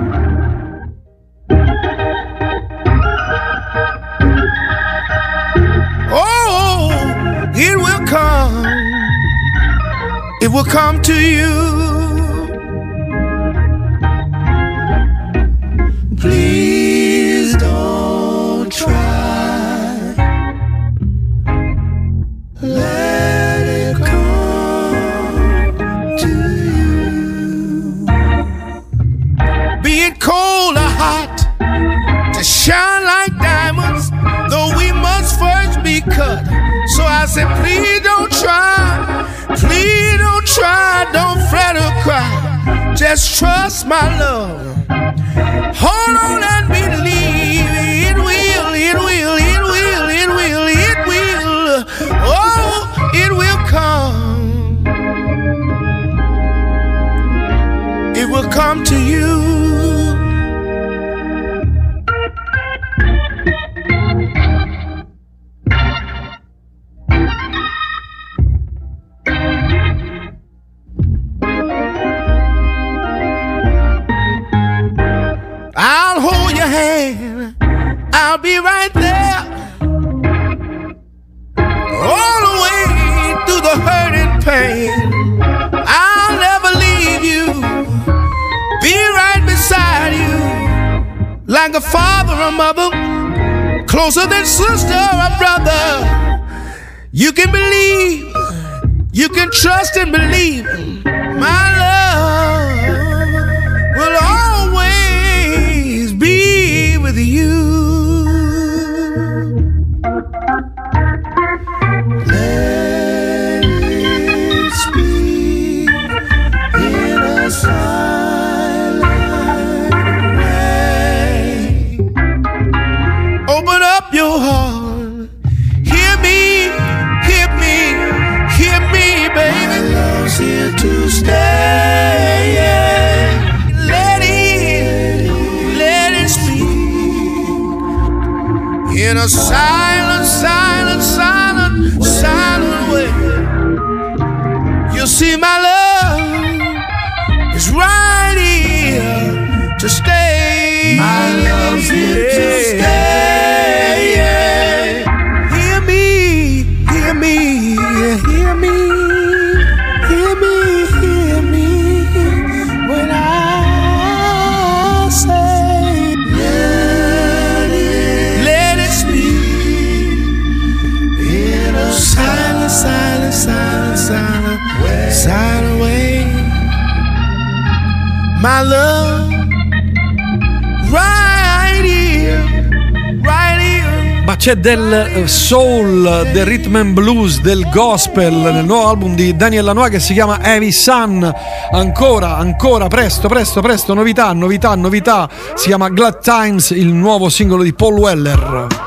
c'è del eh, soul, del rhythm and blues, del gospel nel nuovo album di Daniel Lanois che si chiama Heavy Sun. Ancora, ancora, presto, presto, presto, novità, novità, novità. Si chiama Glad Times, il nuovo singolo di Paul Weller.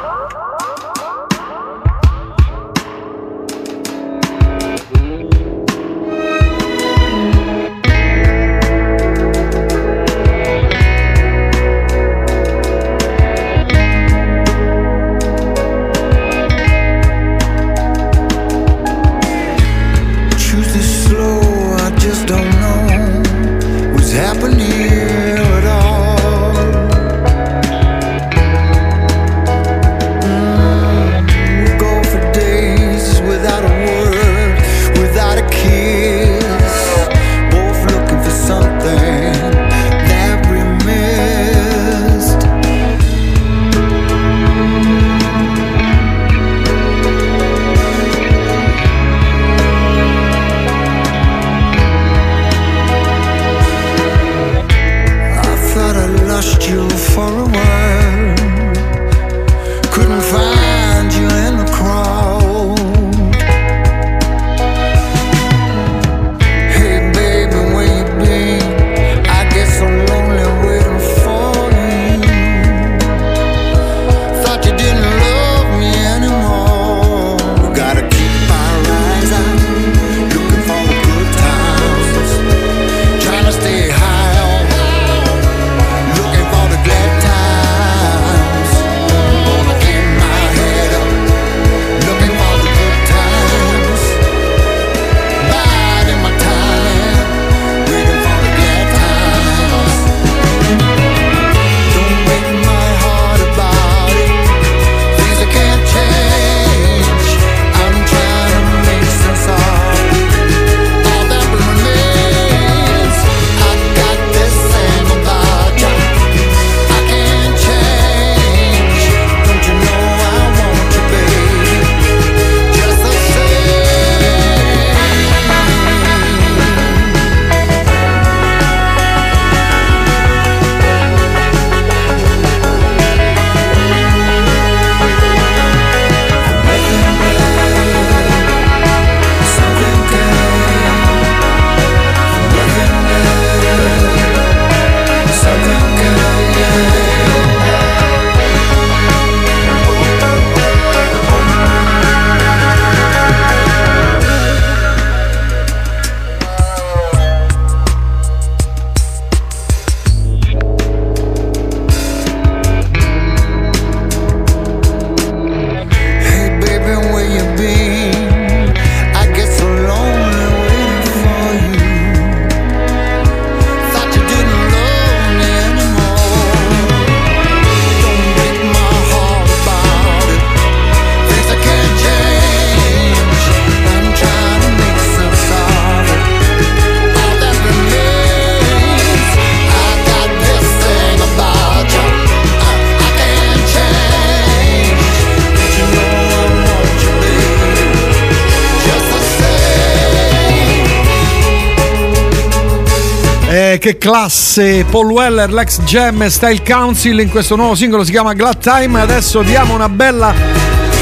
Classe! Paul Weller, l'ex Gem Style Council in questo nuovo singolo si chiama Glad Time adesso diamo una bella,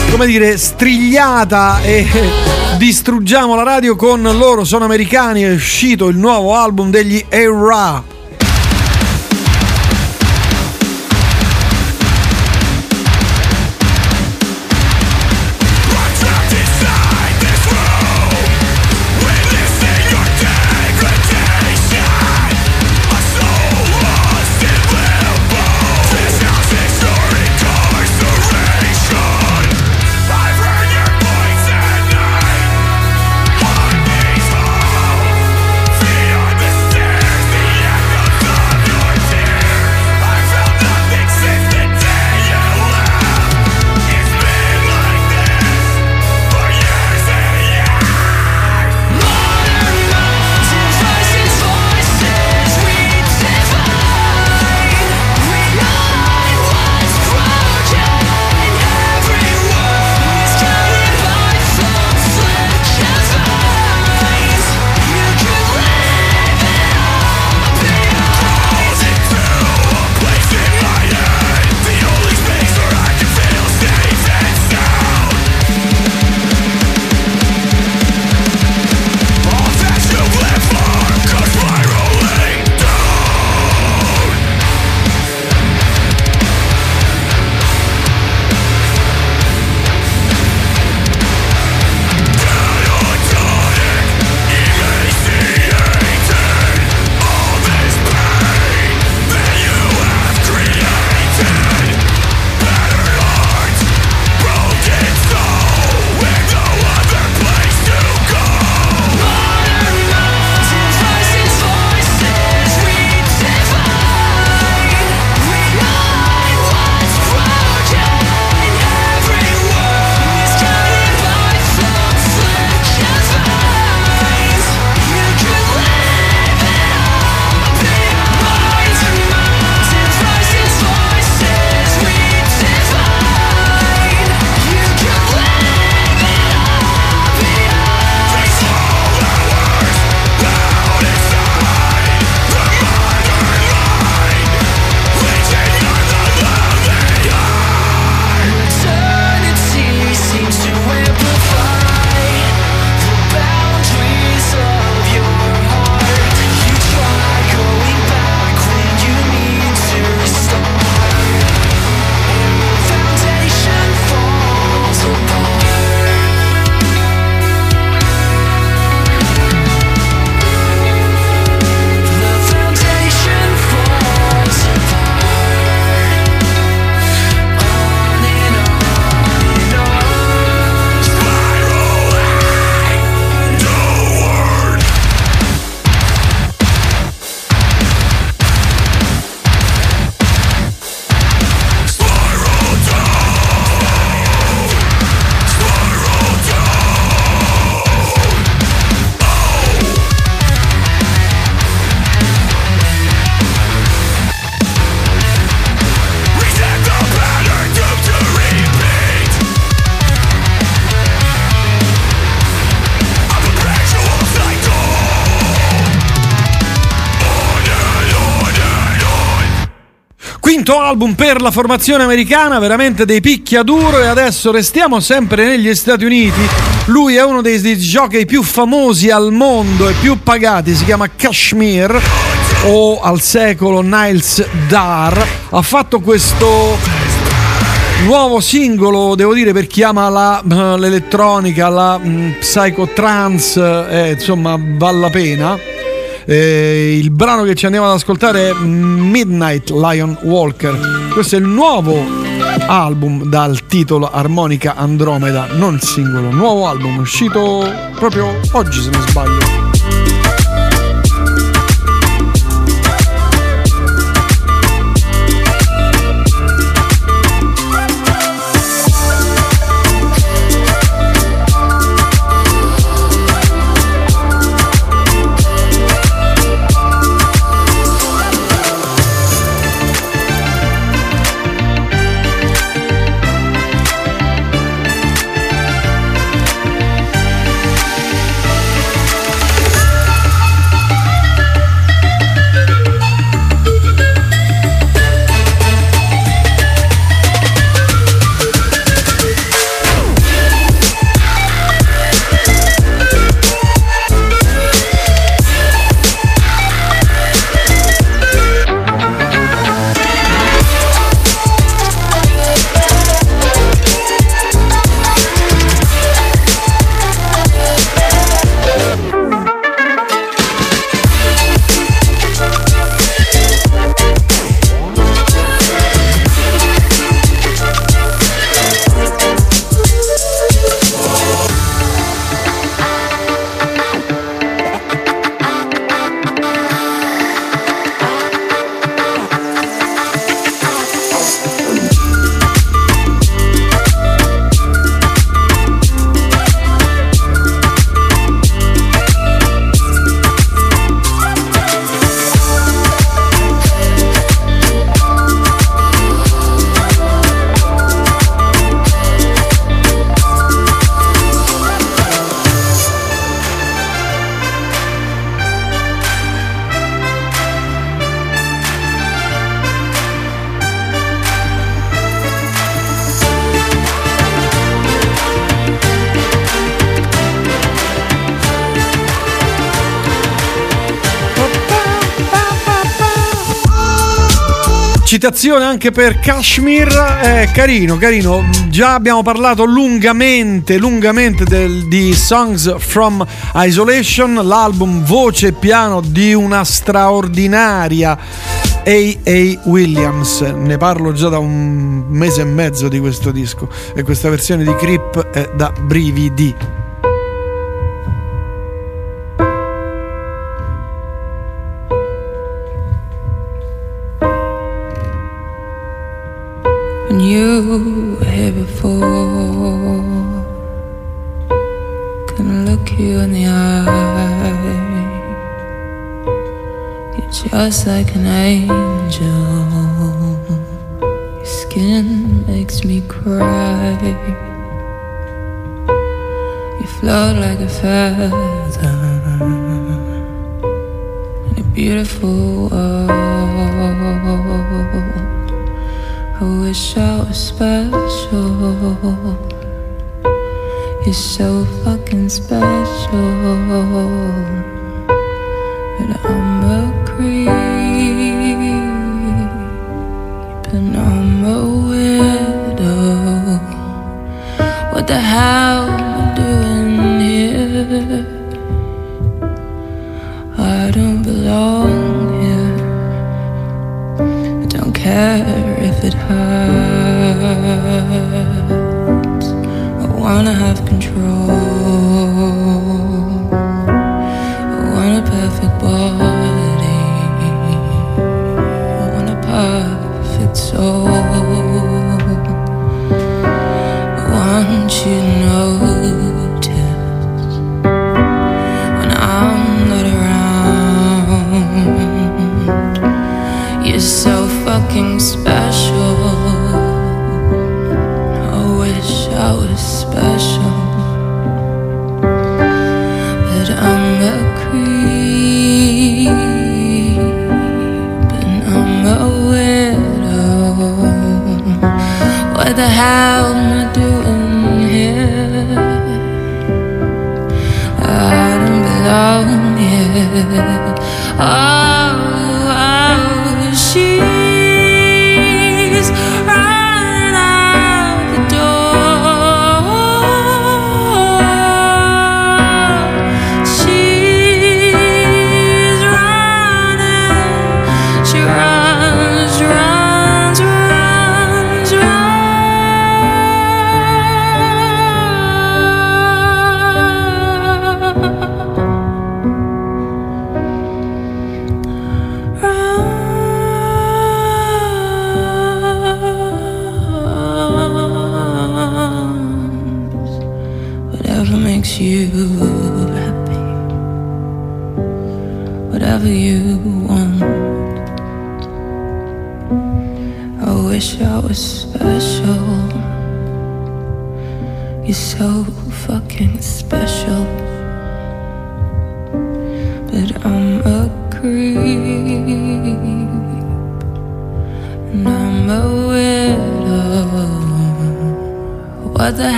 come dire, strigliata e distruggiamo la radio con loro, sono americani, è uscito il nuovo album degli Era. Album per la formazione americana, veramente dei picchiaduro e adesso restiamo sempre negli Stati Uniti. Lui è uno dei, dei più famosi al mondo e più pagati, si chiama Kashmir o al secolo Niles Dar. Ha fatto questo nuovo singolo, devo dire per chi ama la, eh, l'elettronica, la mm, psychotrance, eh, insomma vale la pena. Eh, il brano che ci andiamo ad ascoltare è Midnight Lion Walker. Questo è il nuovo album dal titolo Armonica Andromeda, non singolo, nuovo album uscito proprio oggi se non sbaglio. Citazione anche per Kashmir, è carino, carino. Già abbiamo parlato lungamente, lungamente del- di Songs from Isolation, l'album voce e piano di una straordinaria A.A. Williams. Ne parlo già da un mese e mezzo di questo disco e questa versione di Creep è da brividi. You here before. Can look you in the eye. You're just like an angel. Your skin makes me cry. You float like a feather in a beautiful world. I wish I was special. You're so fucking special. But I'm a creep. And I'm a widow. What the hell am I doing here? I don't belong here. I don't care it hurts. I wanna have control. I want a perfect body. I want a perfect soul. I want you to notice when I'm not around. You're so fucking special. I wish I was special. But I'm a creep and I'm a widow. What the hell am I doing here? I don't belong here. Oh,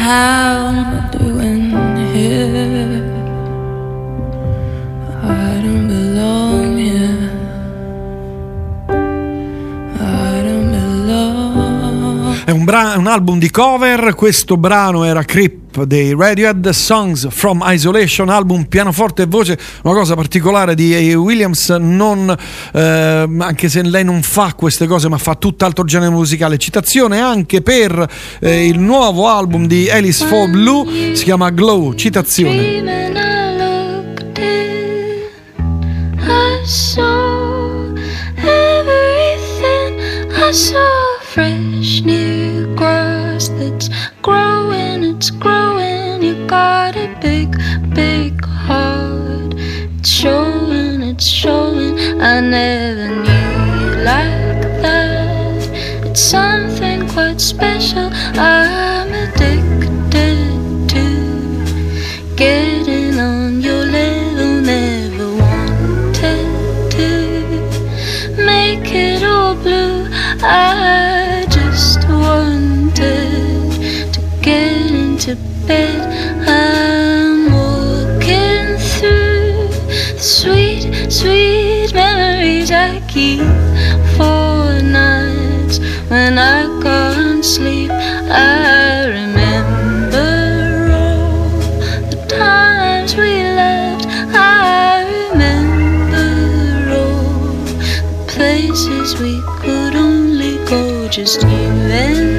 Hell am I doing here? I don't belong here. I. È un, bra- un album di cover, questo brano era Dei Radiohead, Songs from Isolation, album pianoforte e voce, una cosa particolare di. Williams, non, eh, anche se lei non fa queste cose ma fa tutt'altro genere musicale. Citazione anche per eh, il nuovo album di Alice for Blue, si chiama Glow, citazione. Fresh new grass that's growing, it's growing. Got a big, big heart. It's showing, it's showing. I never knew you like that. It's something quite special. I'm addicted to getting on your level. Never wanted to make it all blue. I just wanted to get into bed. for nights when I can't sleep. I remember all the times we loved. I remember all the places we could only go, just you and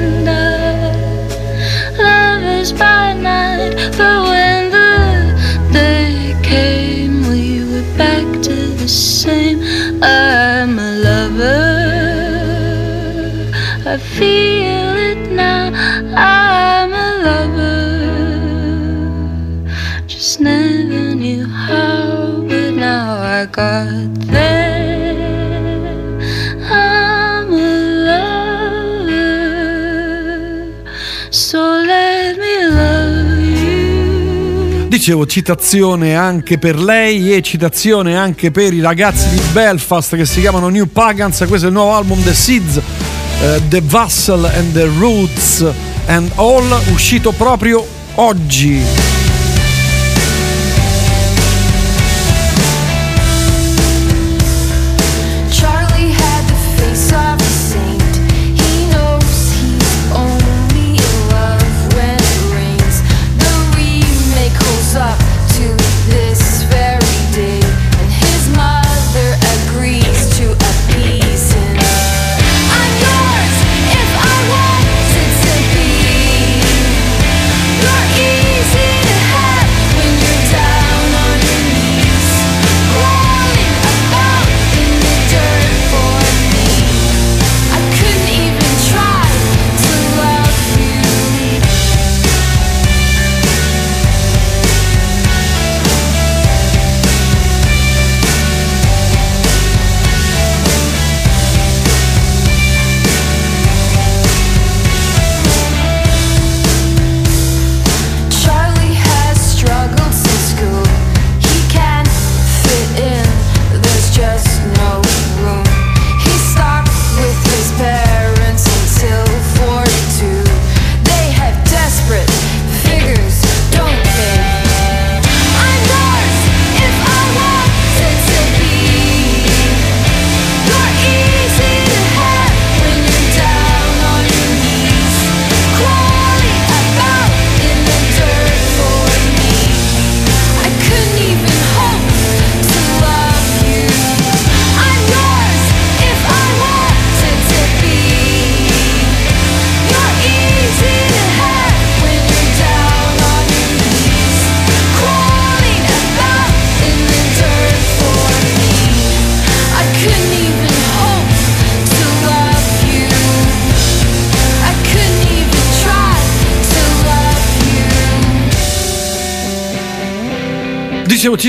I feel it now. I'm a lover. Just never knew how, but now I got there. I'm a lover. So let me love. Dicevo citazione anche per lei e citazione anche per i ragazzi di Belfast che si chiamano New Pagans. Questo è il nuovo album The Seeds, eh, The Vessel and the Roots and All, uscito proprio oggi.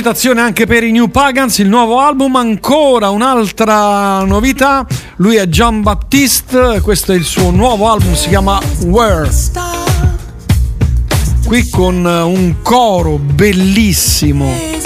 Citazione anche per i New Pagans, il nuovo album, ancora un'altra novità. Lui è John Baptiste, questo è il suo nuovo album, si chiama Where. Qui con un coro bellissimo.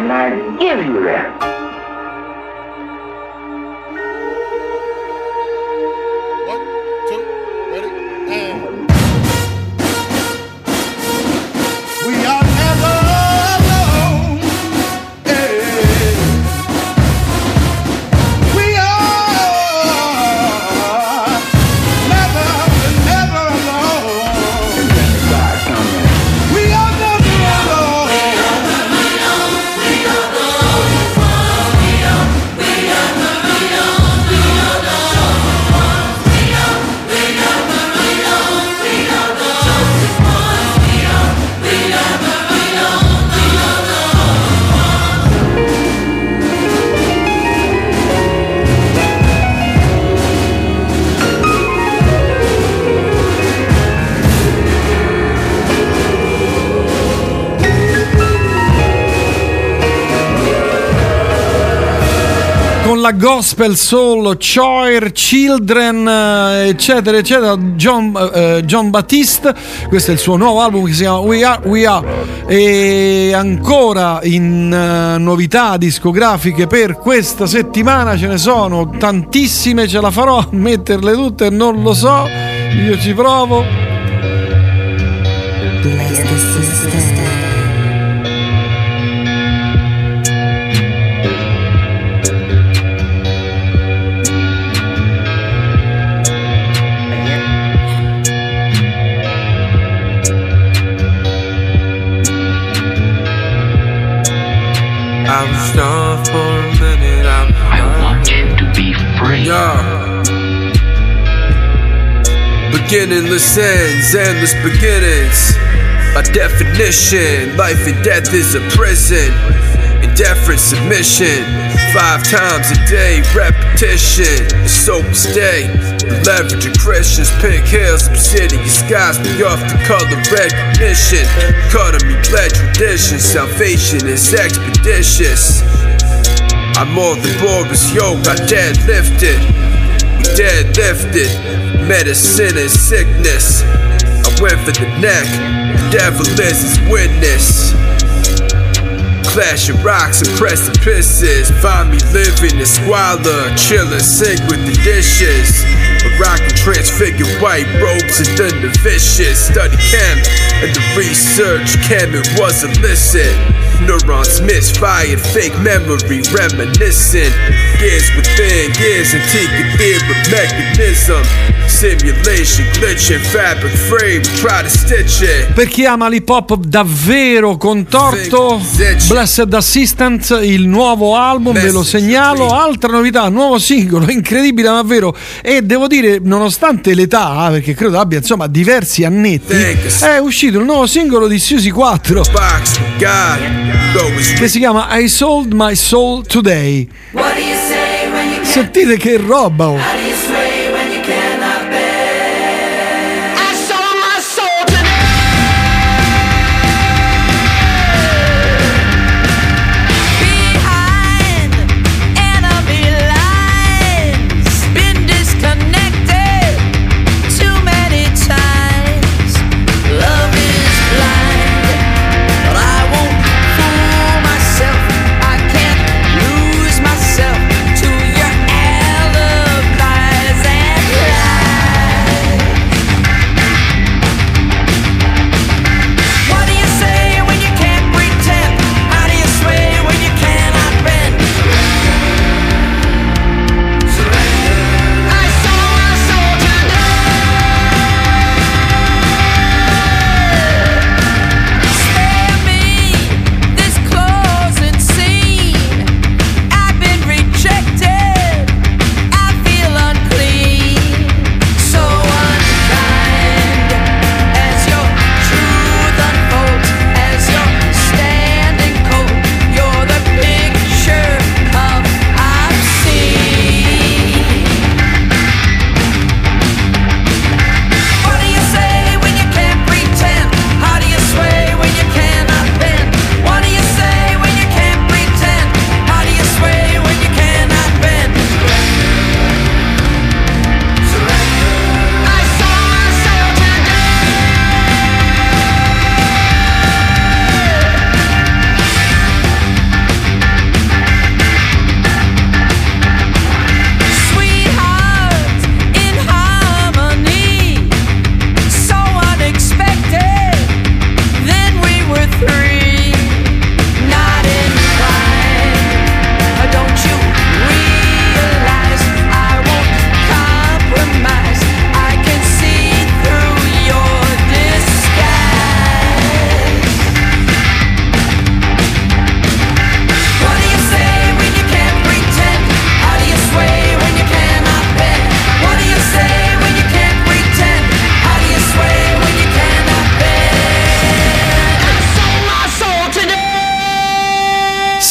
Man I give you that. Con la gospel soul, Choir, Children, eh, eccetera, eccetera. John, eh, John Battiste, questo è il suo nuovo album che si chiama We Are, We Are. E ancora in eh, novità discografiche per questa settimana ce ne sono tantissime, ce la farò a metterle tutte, non lo so, io ci provo. Yeah. Beginningless ends, endless beginnings. By definition, life and death is a prison. Indifferent submission. Five times a day, repetition. The soap stay. The leverage of Christians, pink hills, obsidian skies, be off the color recognition. Me, bled tradition. Salvation is expeditious. I'm more than Boris yoke, I deadlifted. We deadlifted. Medicine and sickness. I went for the neck. The devil is his witness. Clashing rocks and precipices. Find me living in squalor, chillin', sink with the dishes. A rock and transfigured white robes and then the vicious. Study chem and the research it was illicit. Neurons misfired, fake memory reminiscent. Gears within gears, antique theory mechanism. Simulation glitching, fabric frame, try to stitch it. Per chi ama l'hip hop davvero contorto, Blessed Assistant, il nuovo album, ve lo segnalo. Altra novità, nuovo singolo, incredibile ma vero. E devo dire, nonostante l'età, perché credo abbia insomma diversi annetti, è uscito il nuovo singolo di Susie 4 che si chiama I Sold My Soul Today. Sentite che roba! oh.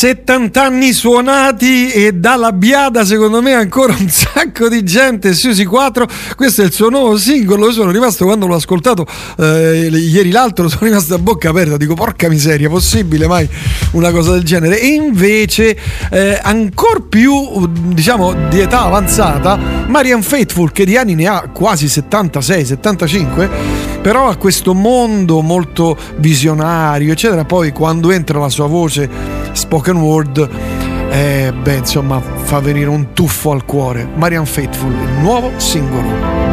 70 anni suonati e dalla biada secondo me ancora un sacco di gente. Susi 4 questo è il suo nuovo singolo. Io sono rimasto quando l'ho ascoltato eh, ieri l'altro sono rimasto a bocca aperta. Dico porca miseria possibile mai una cosa del genere? E invece eh, ancora più diciamo di età avanzata Marian Faithful che di anni ne ha quasi 76 75 però ha questo mondo molto visionario eccetera. Poi quando entra la sua voce spoken word eh, beh insomma fa venire un tuffo al cuore. Marian Faithful il nuovo singolo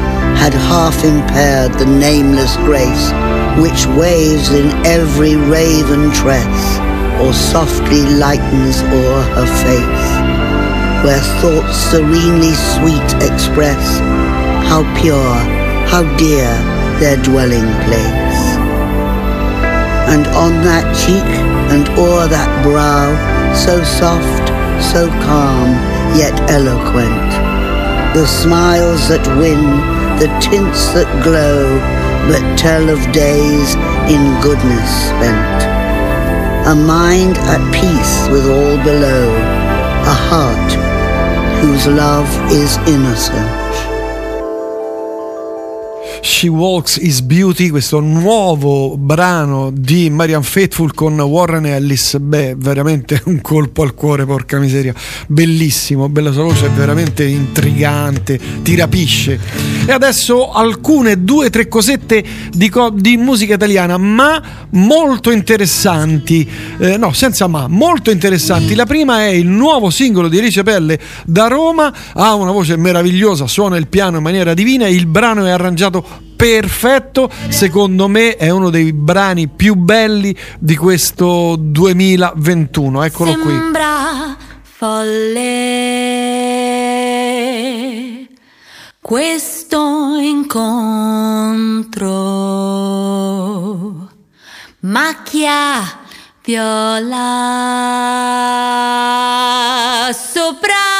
had half impaired the nameless grace which waves in every raven tress, or softly lightens o'er her face, where thoughts serenely sweet express how pure, how dear their dwelling place. And on that cheek and o'er that brow, so soft, so calm, yet eloquent, the smiles that win, the tints that glow, but tell of days in goodness spent. A mind at peace with all below, a heart whose love is innocent. She Walks Is Beauty, questo nuovo brano di Marian Faithful con Warren Ellis. Beh, veramente un colpo al cuore, porca miseria. Bellissimo, bella sua voce, è veramente intrigante, ti rapisce. E adesso alcune due o tre cosette di, co- di musica italiana, ma molto interessanti. Eh, no, senza ma, molto interessanti. La prima è il nuovo singolo di Alice Pelle da Roma, ha una voce meravigliosa, suona il piano in maniera divina, il brano è arrangiato perfetto, secondo me è uno dei brani più belli di questo 2021. Eccolo qui. Sembra folle questo incontro. Macchia viola sopra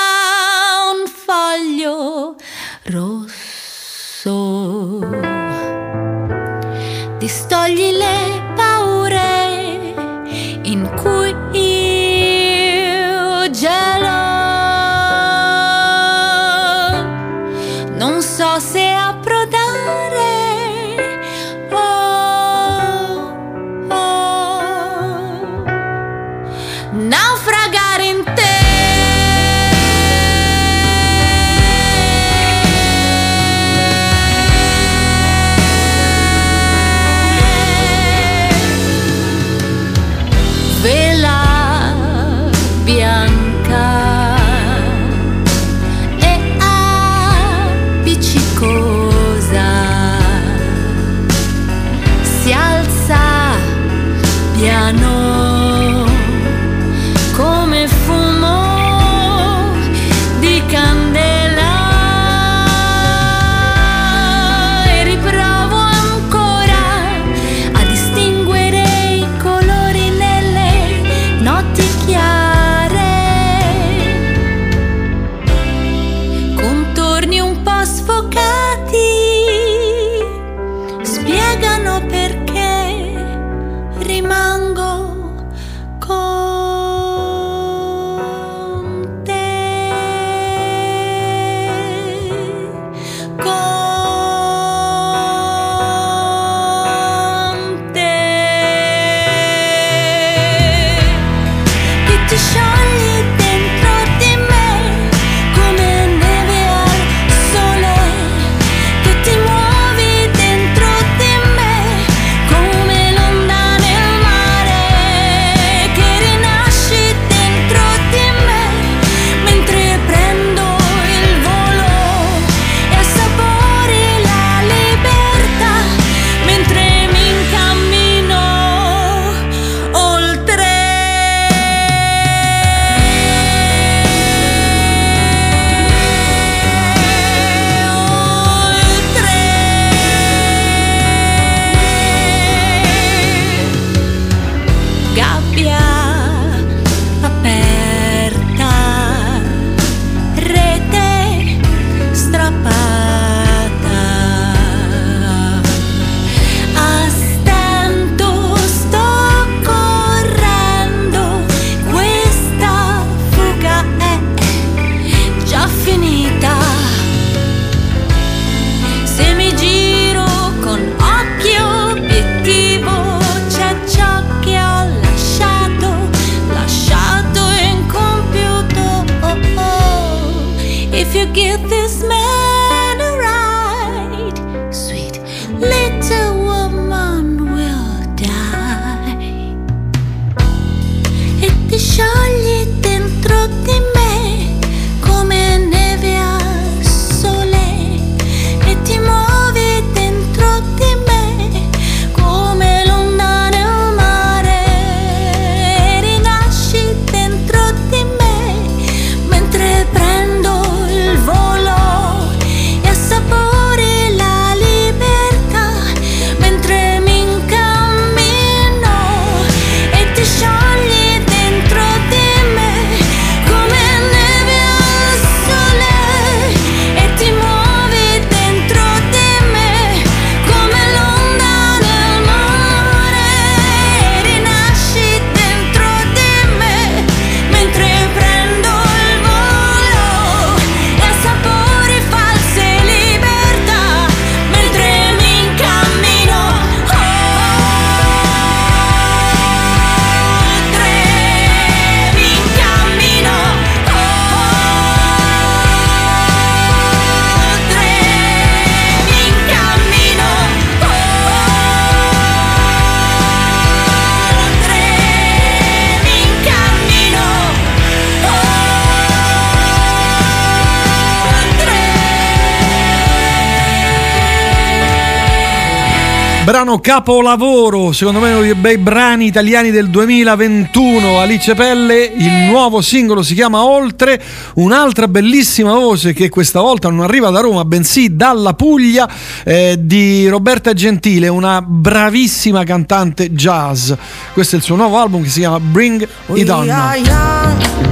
Brano capolavoro, secondo me uno dei bei brani italiani del 2021. Alice Pelle, il nuovo singolo si chiama Oltre, un'altra bellissima voce che questa volta non arriva da Roma, bensì dalla Puglia eh, di Roberta Gentile, una bravissima cantante jazz. Questo è il suo nuovo album che si chiama Bring It On.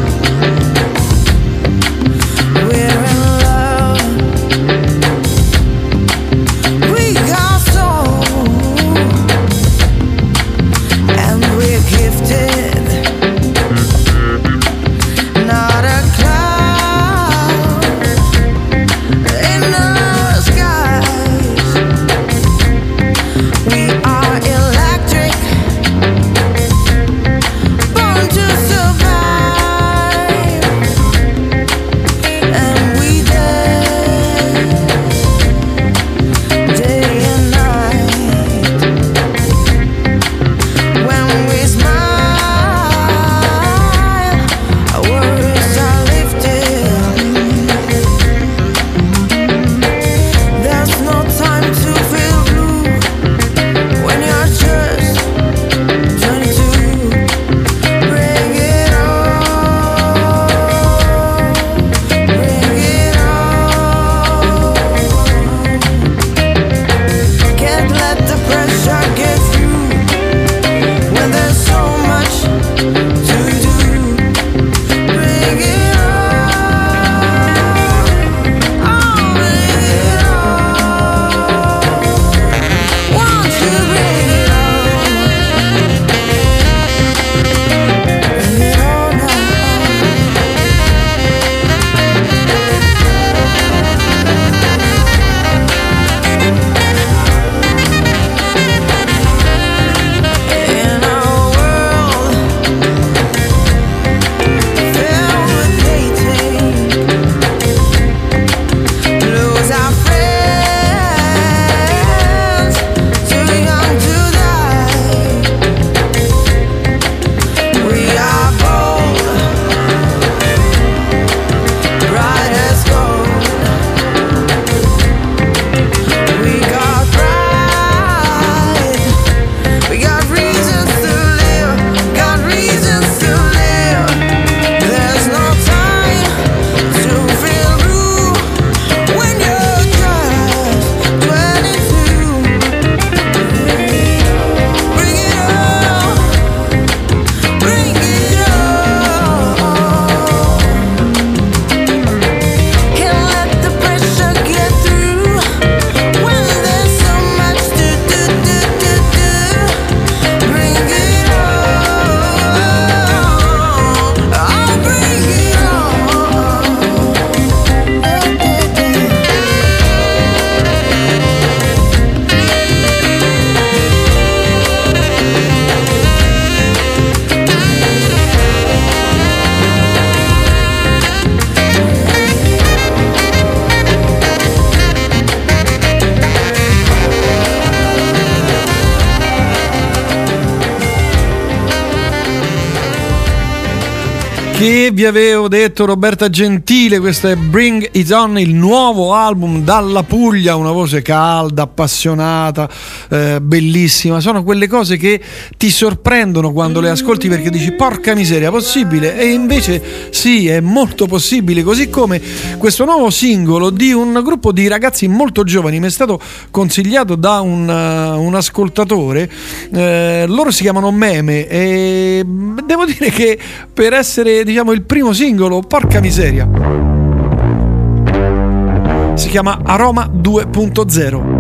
aqui. Vi avevo detto Roberta Gentile, questo è Bring It On, il nuovo album dalla Puglia, una voce calda, appassionata, eh, bellissima. Sono quelle cose che ti sorprendono quando le ascolti perché dici porca miseria, possibile? E invece sì, è molto possibile, così come questo nuovo singolo di un gruppo di ragazzi molto giovani, mi è stato consigliato da un, uh, un ascoltatore, eh, loro si chiamano Meme e devo dire che per essere diciamo il primo singolo, porca miseria. Si chiama Aroma 2.0.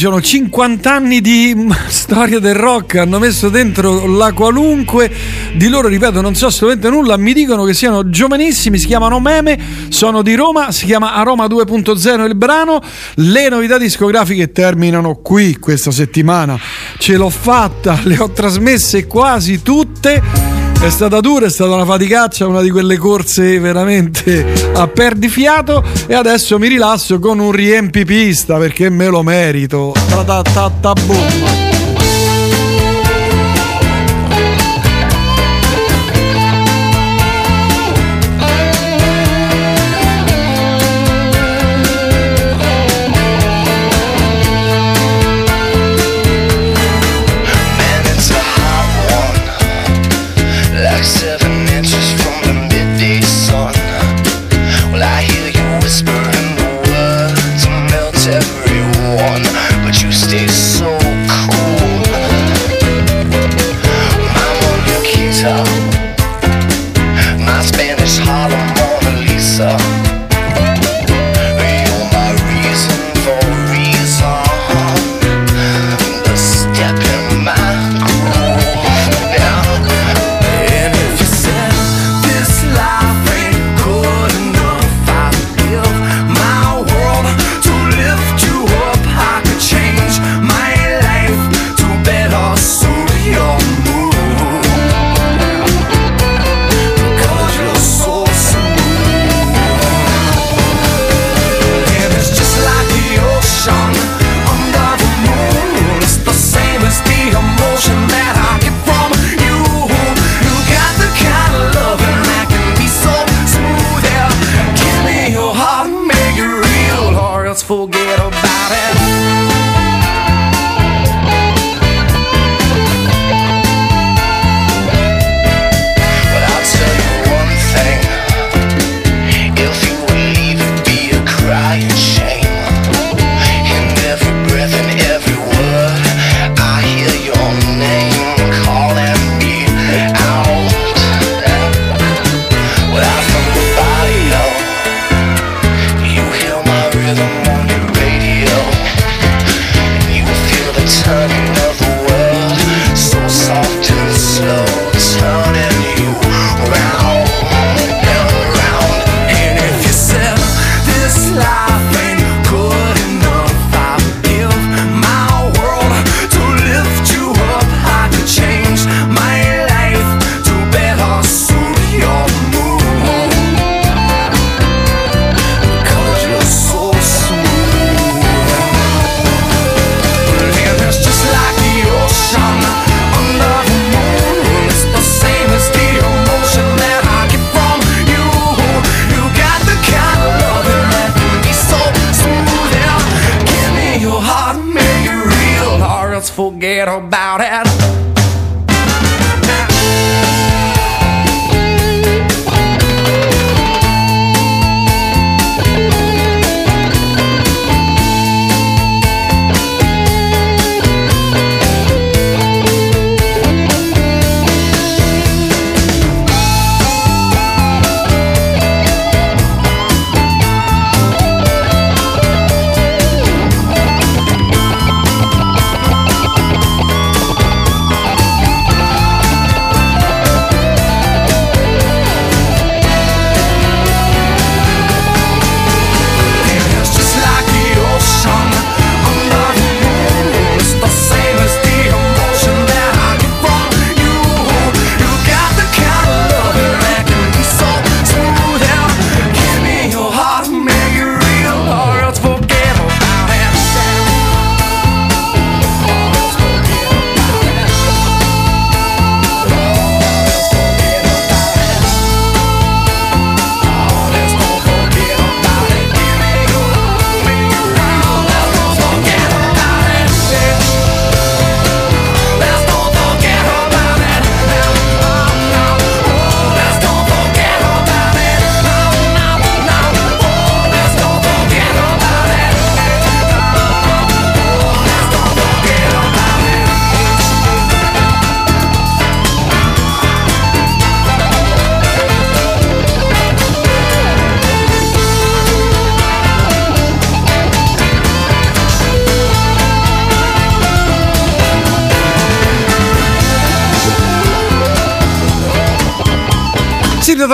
sono 50 anni di storia del rock, hanno messo dentro la qualunque. Di loro, ripeto, non so assolutamente nulla. Mi dicono che siano giovanissimi, si chiamano Meme, sono di Roma, si chiama Aroma 2.0 il brano. Le novità discografiche terminano qui questa settimana. Ce l'ho fatta, le ho trasmesse quasi tutte. È stata dura, è stata una faticaccia, una di quelle corse veramente a perdifiato e adesso mi rilasso con un riempipista perché me lo merito. Ta ta ta ta boom.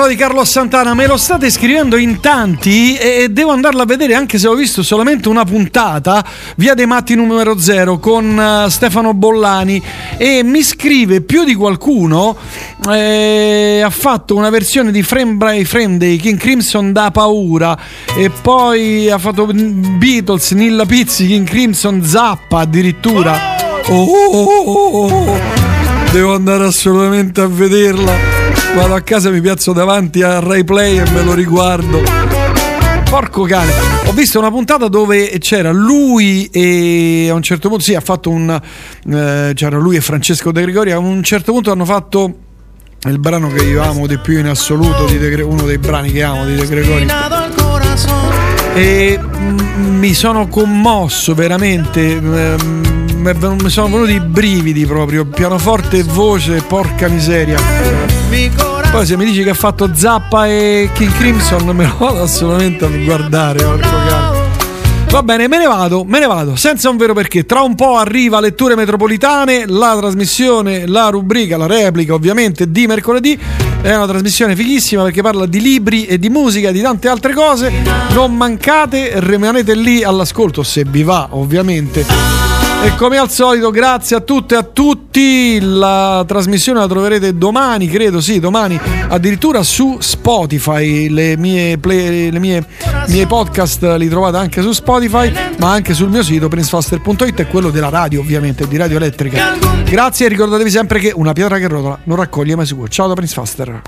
Di Carlo Santana, me lo state scrivendo in tanti e devo andarla a vedere anche se ho visto solamente una puntata, Via dei Matti numero 0 con eh, Stefano Bollani e mi scrive più di qualcuno, eh, ha fatto una versione di Frame by Frame dei King Crimson da paura e poi ha fatto Beatles, Nilla Pizzi, King Crimson, Zappa addirittura. Oh, oh, oh, oh, oh. Devo andare assolutamente a vederla. Vado a casa, mi piazzo davanti a Rai Play e me lo riguardo. Porco cane, ho visto una puntata dove c'era lui e a un certo punto, sì, ha fatto un. eh, c'era lui e Francesco De Gregori. A un certo punto hanno fatto il brano che io amo di più in assoluto, di De uno dei brani che amo di De Gregori. E mm, mi sono commosso veramente. ehm, mi sono venuti i brividi proprio. Pianoforte e voce, porca miseria. Poi se mi dici che ha fatto Zappa e King Crimson me lo vado assolutamente a guardare, porco. Va bene, me ne vado, me ne vado, senza un vero perché. Tra un po' arriva Letture Metropolitane, la trasmissione, la rubrica, la replica ovviamente di mercoledì. È una trasmissione fighissima perché parla di libri e di musica e di tante altre cose. Non mancate, rimanete lì all'ascolto se vi va, ovviamente. E come al solito, grazie a tutte e a tutti. La trasmissione la troverete domani, credo, sì, domani, addirittura su Spotify. Le mie, play- le mie, miei podcast li trovate anche su Spotify, ma anche sul mio sito princefaster.it e quello della radio, ovviamente, di Radio Elettrica. Grazie e ricordatevi sempre che una pietra che rotola non raccoglie mai suo. Ciao da Prince Faster.